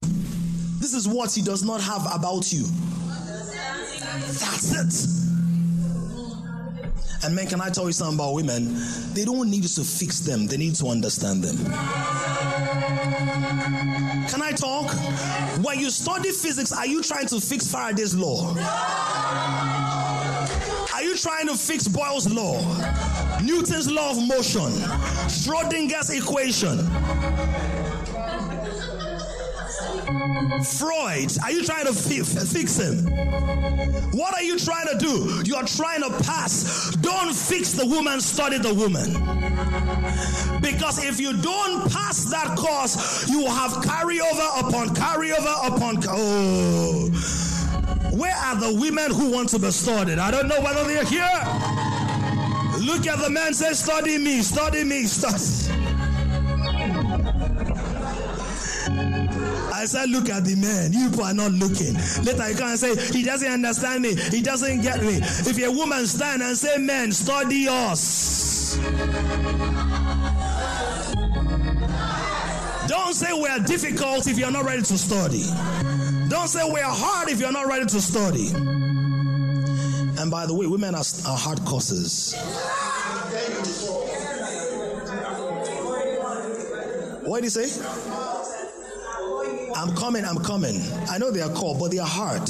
[SPEAKER 2] This is what he does not have about you. That's it. And men, can I tell you something about women? They don't need to fix them, they need to understand them. Can I talk? When you study physics, are you trying to fix Faraday's law? Are you trying to fix Boyle's law? Newton's law of motion? Schrodinger's equation? Freud, are you trying to fix him? What are you trying to do? You are trying to pass. Don't fix the woman, study the woman. Because if you don't pass that course, you will have carryover upon carryover upon. Oh. Where are the women who want to be studied? I don't know whether they're here. Look at the man say, study me, study me, study. I said, look at the man. You people are not looking. Later you and say, he doesn't understand me. He doesn't get me. If a woman stand and say, men, study us. Don't say we are difficult if you're not ready to study. Don't say we are hard if you're not ready to study. And by the way, women are, are hard courses. What did he say? I'm coming, I'm coming. I know they are called, but they are hard.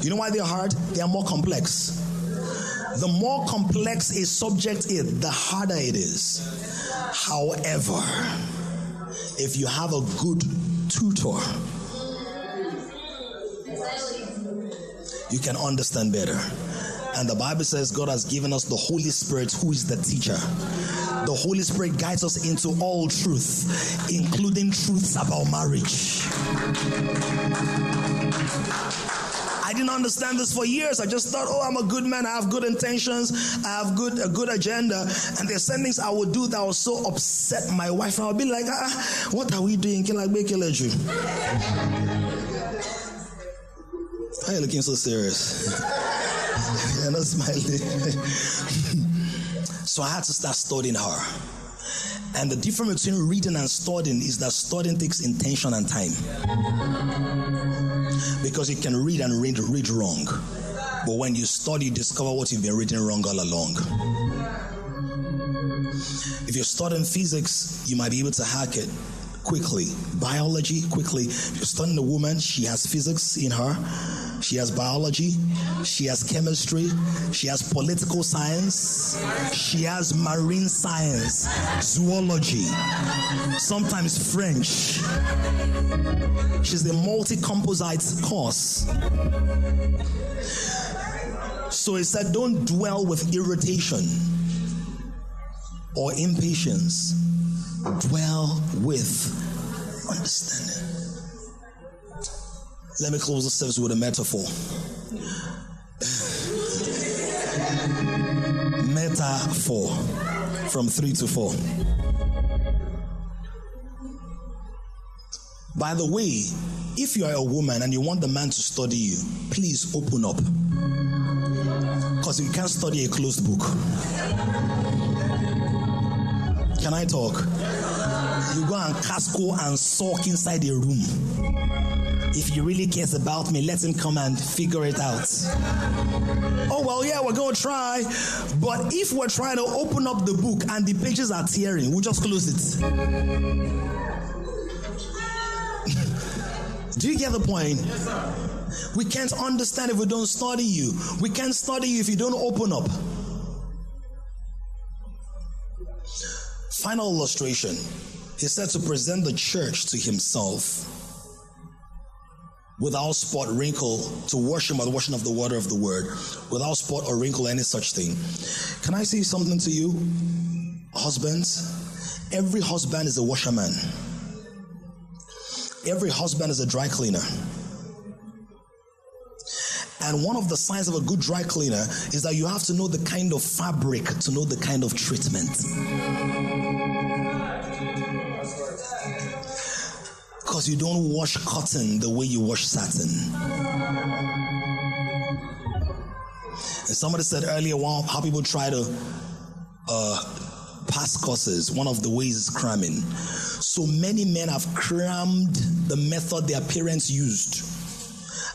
[SPEAKER 2] You know why they are hard? They are more complex. The more complex a subject is, the harder it is. However, if you have a good tutor, you can understand better. And the Bible says God has given us the Holy Spirit, who is the teacher. The Holy Spirit guides us into all truth, including truths about marriage. I didn't understand this for years. I just thought, oh, I'm a good man. I have good intentions. I have good a good agenda. And there's some things I would do that would so upset my wife. I would be like, ah, what are we doing? Why are you looking so serious? [laughs] You're not smiling. [laughs] so I had to start studying her. And the difference between reading and studying is that studying takes intention and time. Because you can read and read, read wrong. But when you study, you discover what you've been reading wrong all along. If you're studying physics, you might be able to hack it quickly. Biology, quickly. You're studying a woman, she has physics in her she has biology, she has chemistry, she has political science, she has marine science, zoology, sometimes French. She's a multi composite course. So he said, don't dwell with irritation or impatience, dwell with understanding. Let me close the service with a metaphor. [sighs] metaphor from three to four. By the way, if you are a woman and you want the man to study you, please open up. Because you can't study a closed book. Can I talk? You go and casco and sulk inside a room if he really cares about me, let him come and figure it out. Oh, well, yeah, we're going to try. But if we're trying to open up the book and the pages are tearing, we'll just close it. [laughs] Do you get the point? Yes, we can't understand if we don't study you. We can't study you if you don't open up. Final illustration. He said to present the church to himself without spot, or wrinkle, to wash him by the washing of the water of the word, without spot or wrinkle, any such thing. Can I say something to you, husbands? Every husband is a washerman. Every husband is a dry cleaner. And one of the signs of a good dry cleaner is that you have to know the kind of fabric to know the kind of treatment. Because you don't wash cotton the way you wash satin. And somebody said earlier well, how people try to uh, pass courses. One of the ways is cramming. So many men have crammed the method their parents used.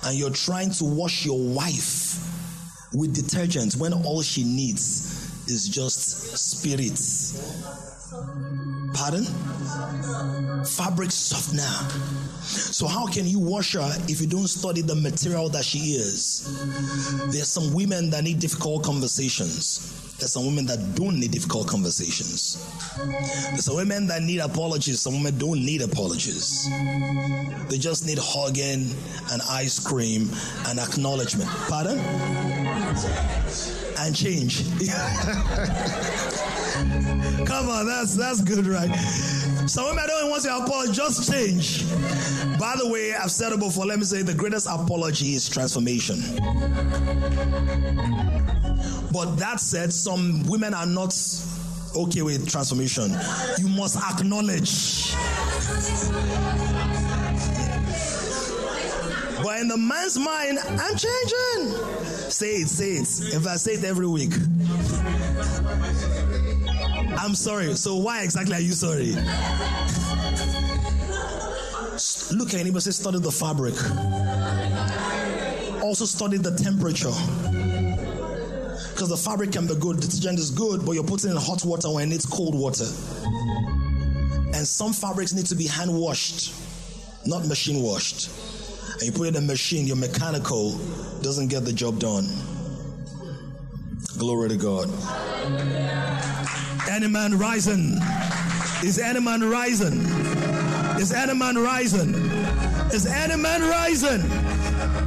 [SPEAKER 2] And you're trying to wash your wife with detergent when all she needs is just spirits. Pardon? fabric softener. So, how can you wash her if you don't study the material that she is? There's some women that need difficult conversations. There's some women that don't need difficult conversations. There's some women that need apologies. Some women don't need apologies. They just need hugging and ice cream and acknowledgement. Pardon? And change. [laughs] Come on, that's that's good, right? Some women don't want to apologize, just change. By the way, I've said it before. Let me say the greatest apology is transformation. But that said, some women are not okay with transformation. You must acknowledge. But in the man's mind, I'm changing. Say it, say it. If I say it every week. I'm sorry. So why exactly are you sorry? Look at anybody say study the fabric. Also study the temperature. Because the fabric can be good, detergent is good, but you're putting in hot water when it's cold water. And some fabrics need to be hand washed, not machine washed. And you put it in a machine, your mechanical doesn't get the job done. Glory to God. Any man rising? Is any man rising? Is any man rising? Is any man rising?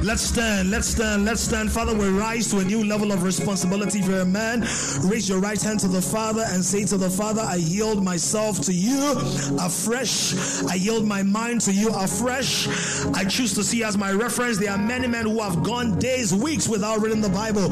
[SPEAKER 2] Let's stand, let's stand, let's stand. Father, we rise to a new level of responsibility for a man. Raise your right hand to the Father and say to the Father, I yield myself to you afresh. I yield my mind to you afresh. I choose to see as my reference. There are many men who have gone days, weeks without reading the Bible.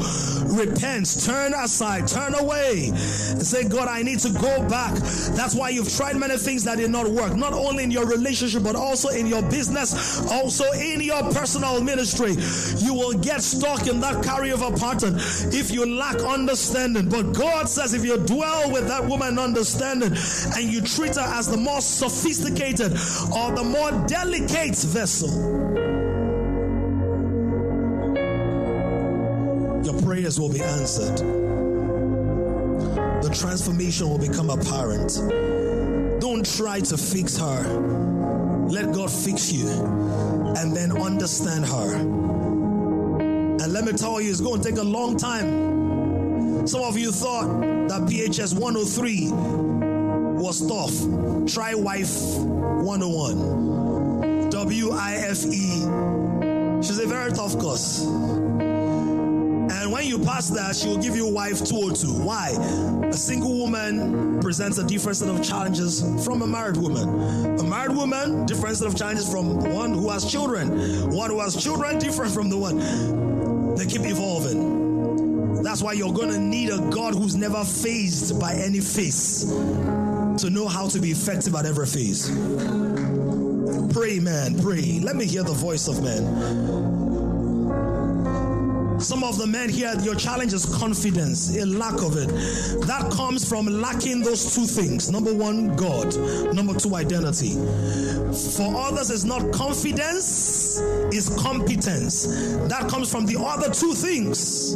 [SPEAKER 2] Repent, turn aside, turn away, and say, God, I need to go back. That's why you've tried many things that did not work, not only in your relationship, but also in your business, also in your personal ministry you will get stuck in that carryover pattern if you lack understanding. But God says if you dwell with that woman understanding and you treat her as the more sophisticated or the more delicate vessel, your prayers will be answered. The transformation will become apparent. Don't try to fix her. Let God fix you and then understand her. And let me tell you, it's going to take a long time. Some of you thought that PHS 103 was tough. Try Wife 101. W I F E. She's a very tough course. When you pass that, she will give you wife 202. Why? A single woman presents a different set of challenges from a married woman. A married woman, different set of challenges from one who has children. One who has children, different from the one. They keep evolving. That's why you're going to need a God who's never phased by any phase to know how to be effective at every phase. Pray, man, pray. Let me hear the voice of man. Some of the men here, your challenge is confidence, a lack of it. That comes from lacking those two things. Number one, God. Number two, identity. For others, it's not confidence, it's competence. That comes from the other two things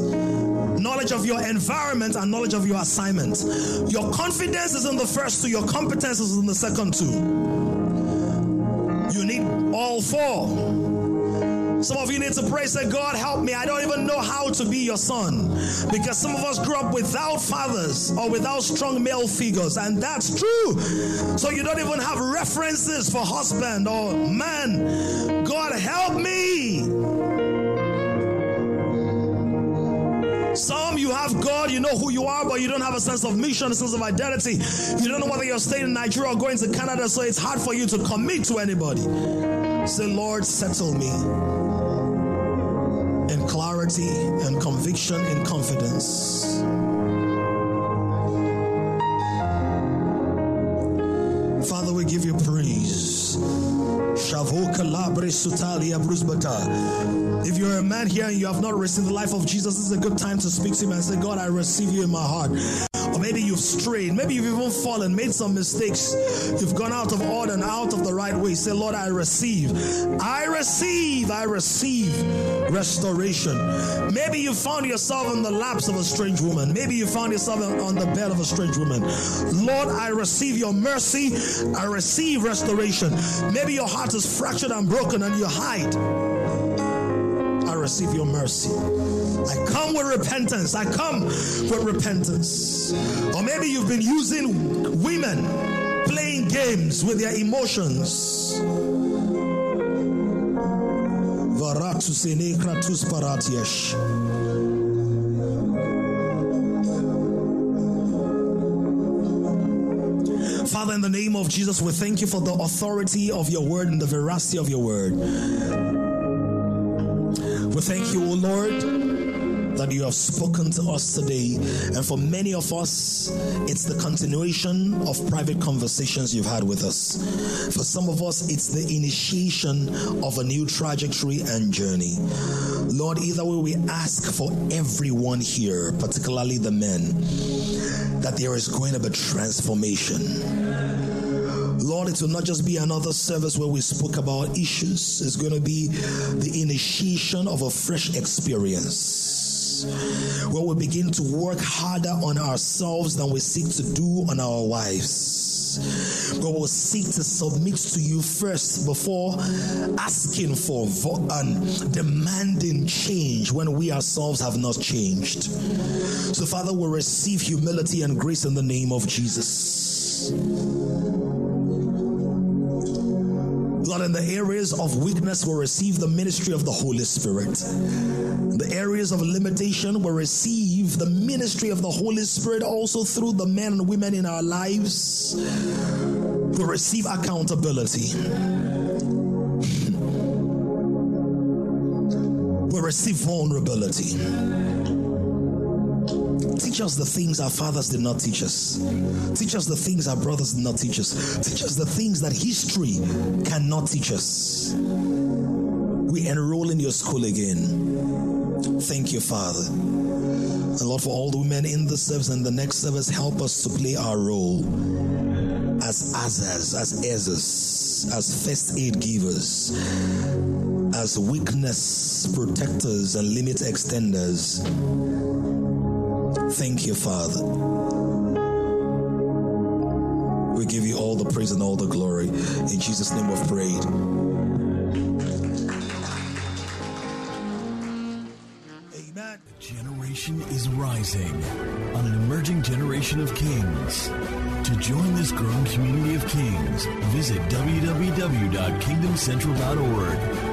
[SPEAKER 2] knowledge of your environment and knowledge of your assignment. Your confidence is in the first two, your competence is in the second two. You need all four. Some of you need to pray, say, God, help me. I don't even know how to be your son. Because some of us grew up without fathers or without strong male figures, and that's true. So you don't even have references for husband or man. God, help me. Some you have God, you know who you are, but you don't have a sense of mission, a sense of identity. You don't know whether you're staying in Nigeria or going to Canada, so it's hard for you to commit to anybody. Say, Lord, settle me in clarity and conviction and confidence. Father, we give you praise. If you're a man here and you have not received the life of Jesus, this is a good time to speak to him and say, God, I receive you in my heart. Or maybe you've strayed. Maybe you've even fallen, made some mistakes. You've gone out of order and out of the right way. Say, Lord, I receive. I receive. I receive restoration. Maybe you found yourself in the laps of a strange woman. Maybe you found yourself on the bed of a strange woman. Lord, I receive your mercy. I receive restoration. Maybe your heart is fractured and broken and you hide. I receive your mercy. I come with repentance. I come with repentance. Or maybe you've been using women playing games with their emotions. Father, in the name of Jesus, we thank you for the authority of your word and the veracity of your word. We thank you, O Lord that you have spoken to us today. And for many of us, it's the continuation of private conversations you've had with us. For some of us, it's the initiation of a new trajectory and journey. Lord, either way, we ask for everyone here, particularly the men, that there is going to be transformation. Lord, it will not just be another service where we spoke about issues. It's going to be the initiation of a fresh experience where we begin to work harder on ourselves than we seek to do on our wives. Where we'll seek to submit to you first before asking for and demanding change when we ourselves have not changed. So, Father, we receive humility and grace in the name of Jesus. Lord, in the areas of weakness, will receive the ministry of the Holy Spirit. The areas of limitation, will receive the ministry of the Holy Spirit also through the men and women in our lives. Will receive accountability. Will receive vulnerability. Teach us the things our fathers did not teach us. Teach us the things our brothers did not teach us. Teach us the things that history cannot teach us. We enroll in your school again. Thank you, Father. And Lord, for all the women in the service and the next service, help us to play our role as Azaz, as Ezas, as first aid givers, as weakness protectors and limit extenders. Thank you, Father. We give you all the praise and all the glory. In Jesus' name we've prayed.
[SPEAKER 1] Amen. Generation is rising on an emerging generation of kings. To join this growing community of kings, visit www.kingdomcentral.org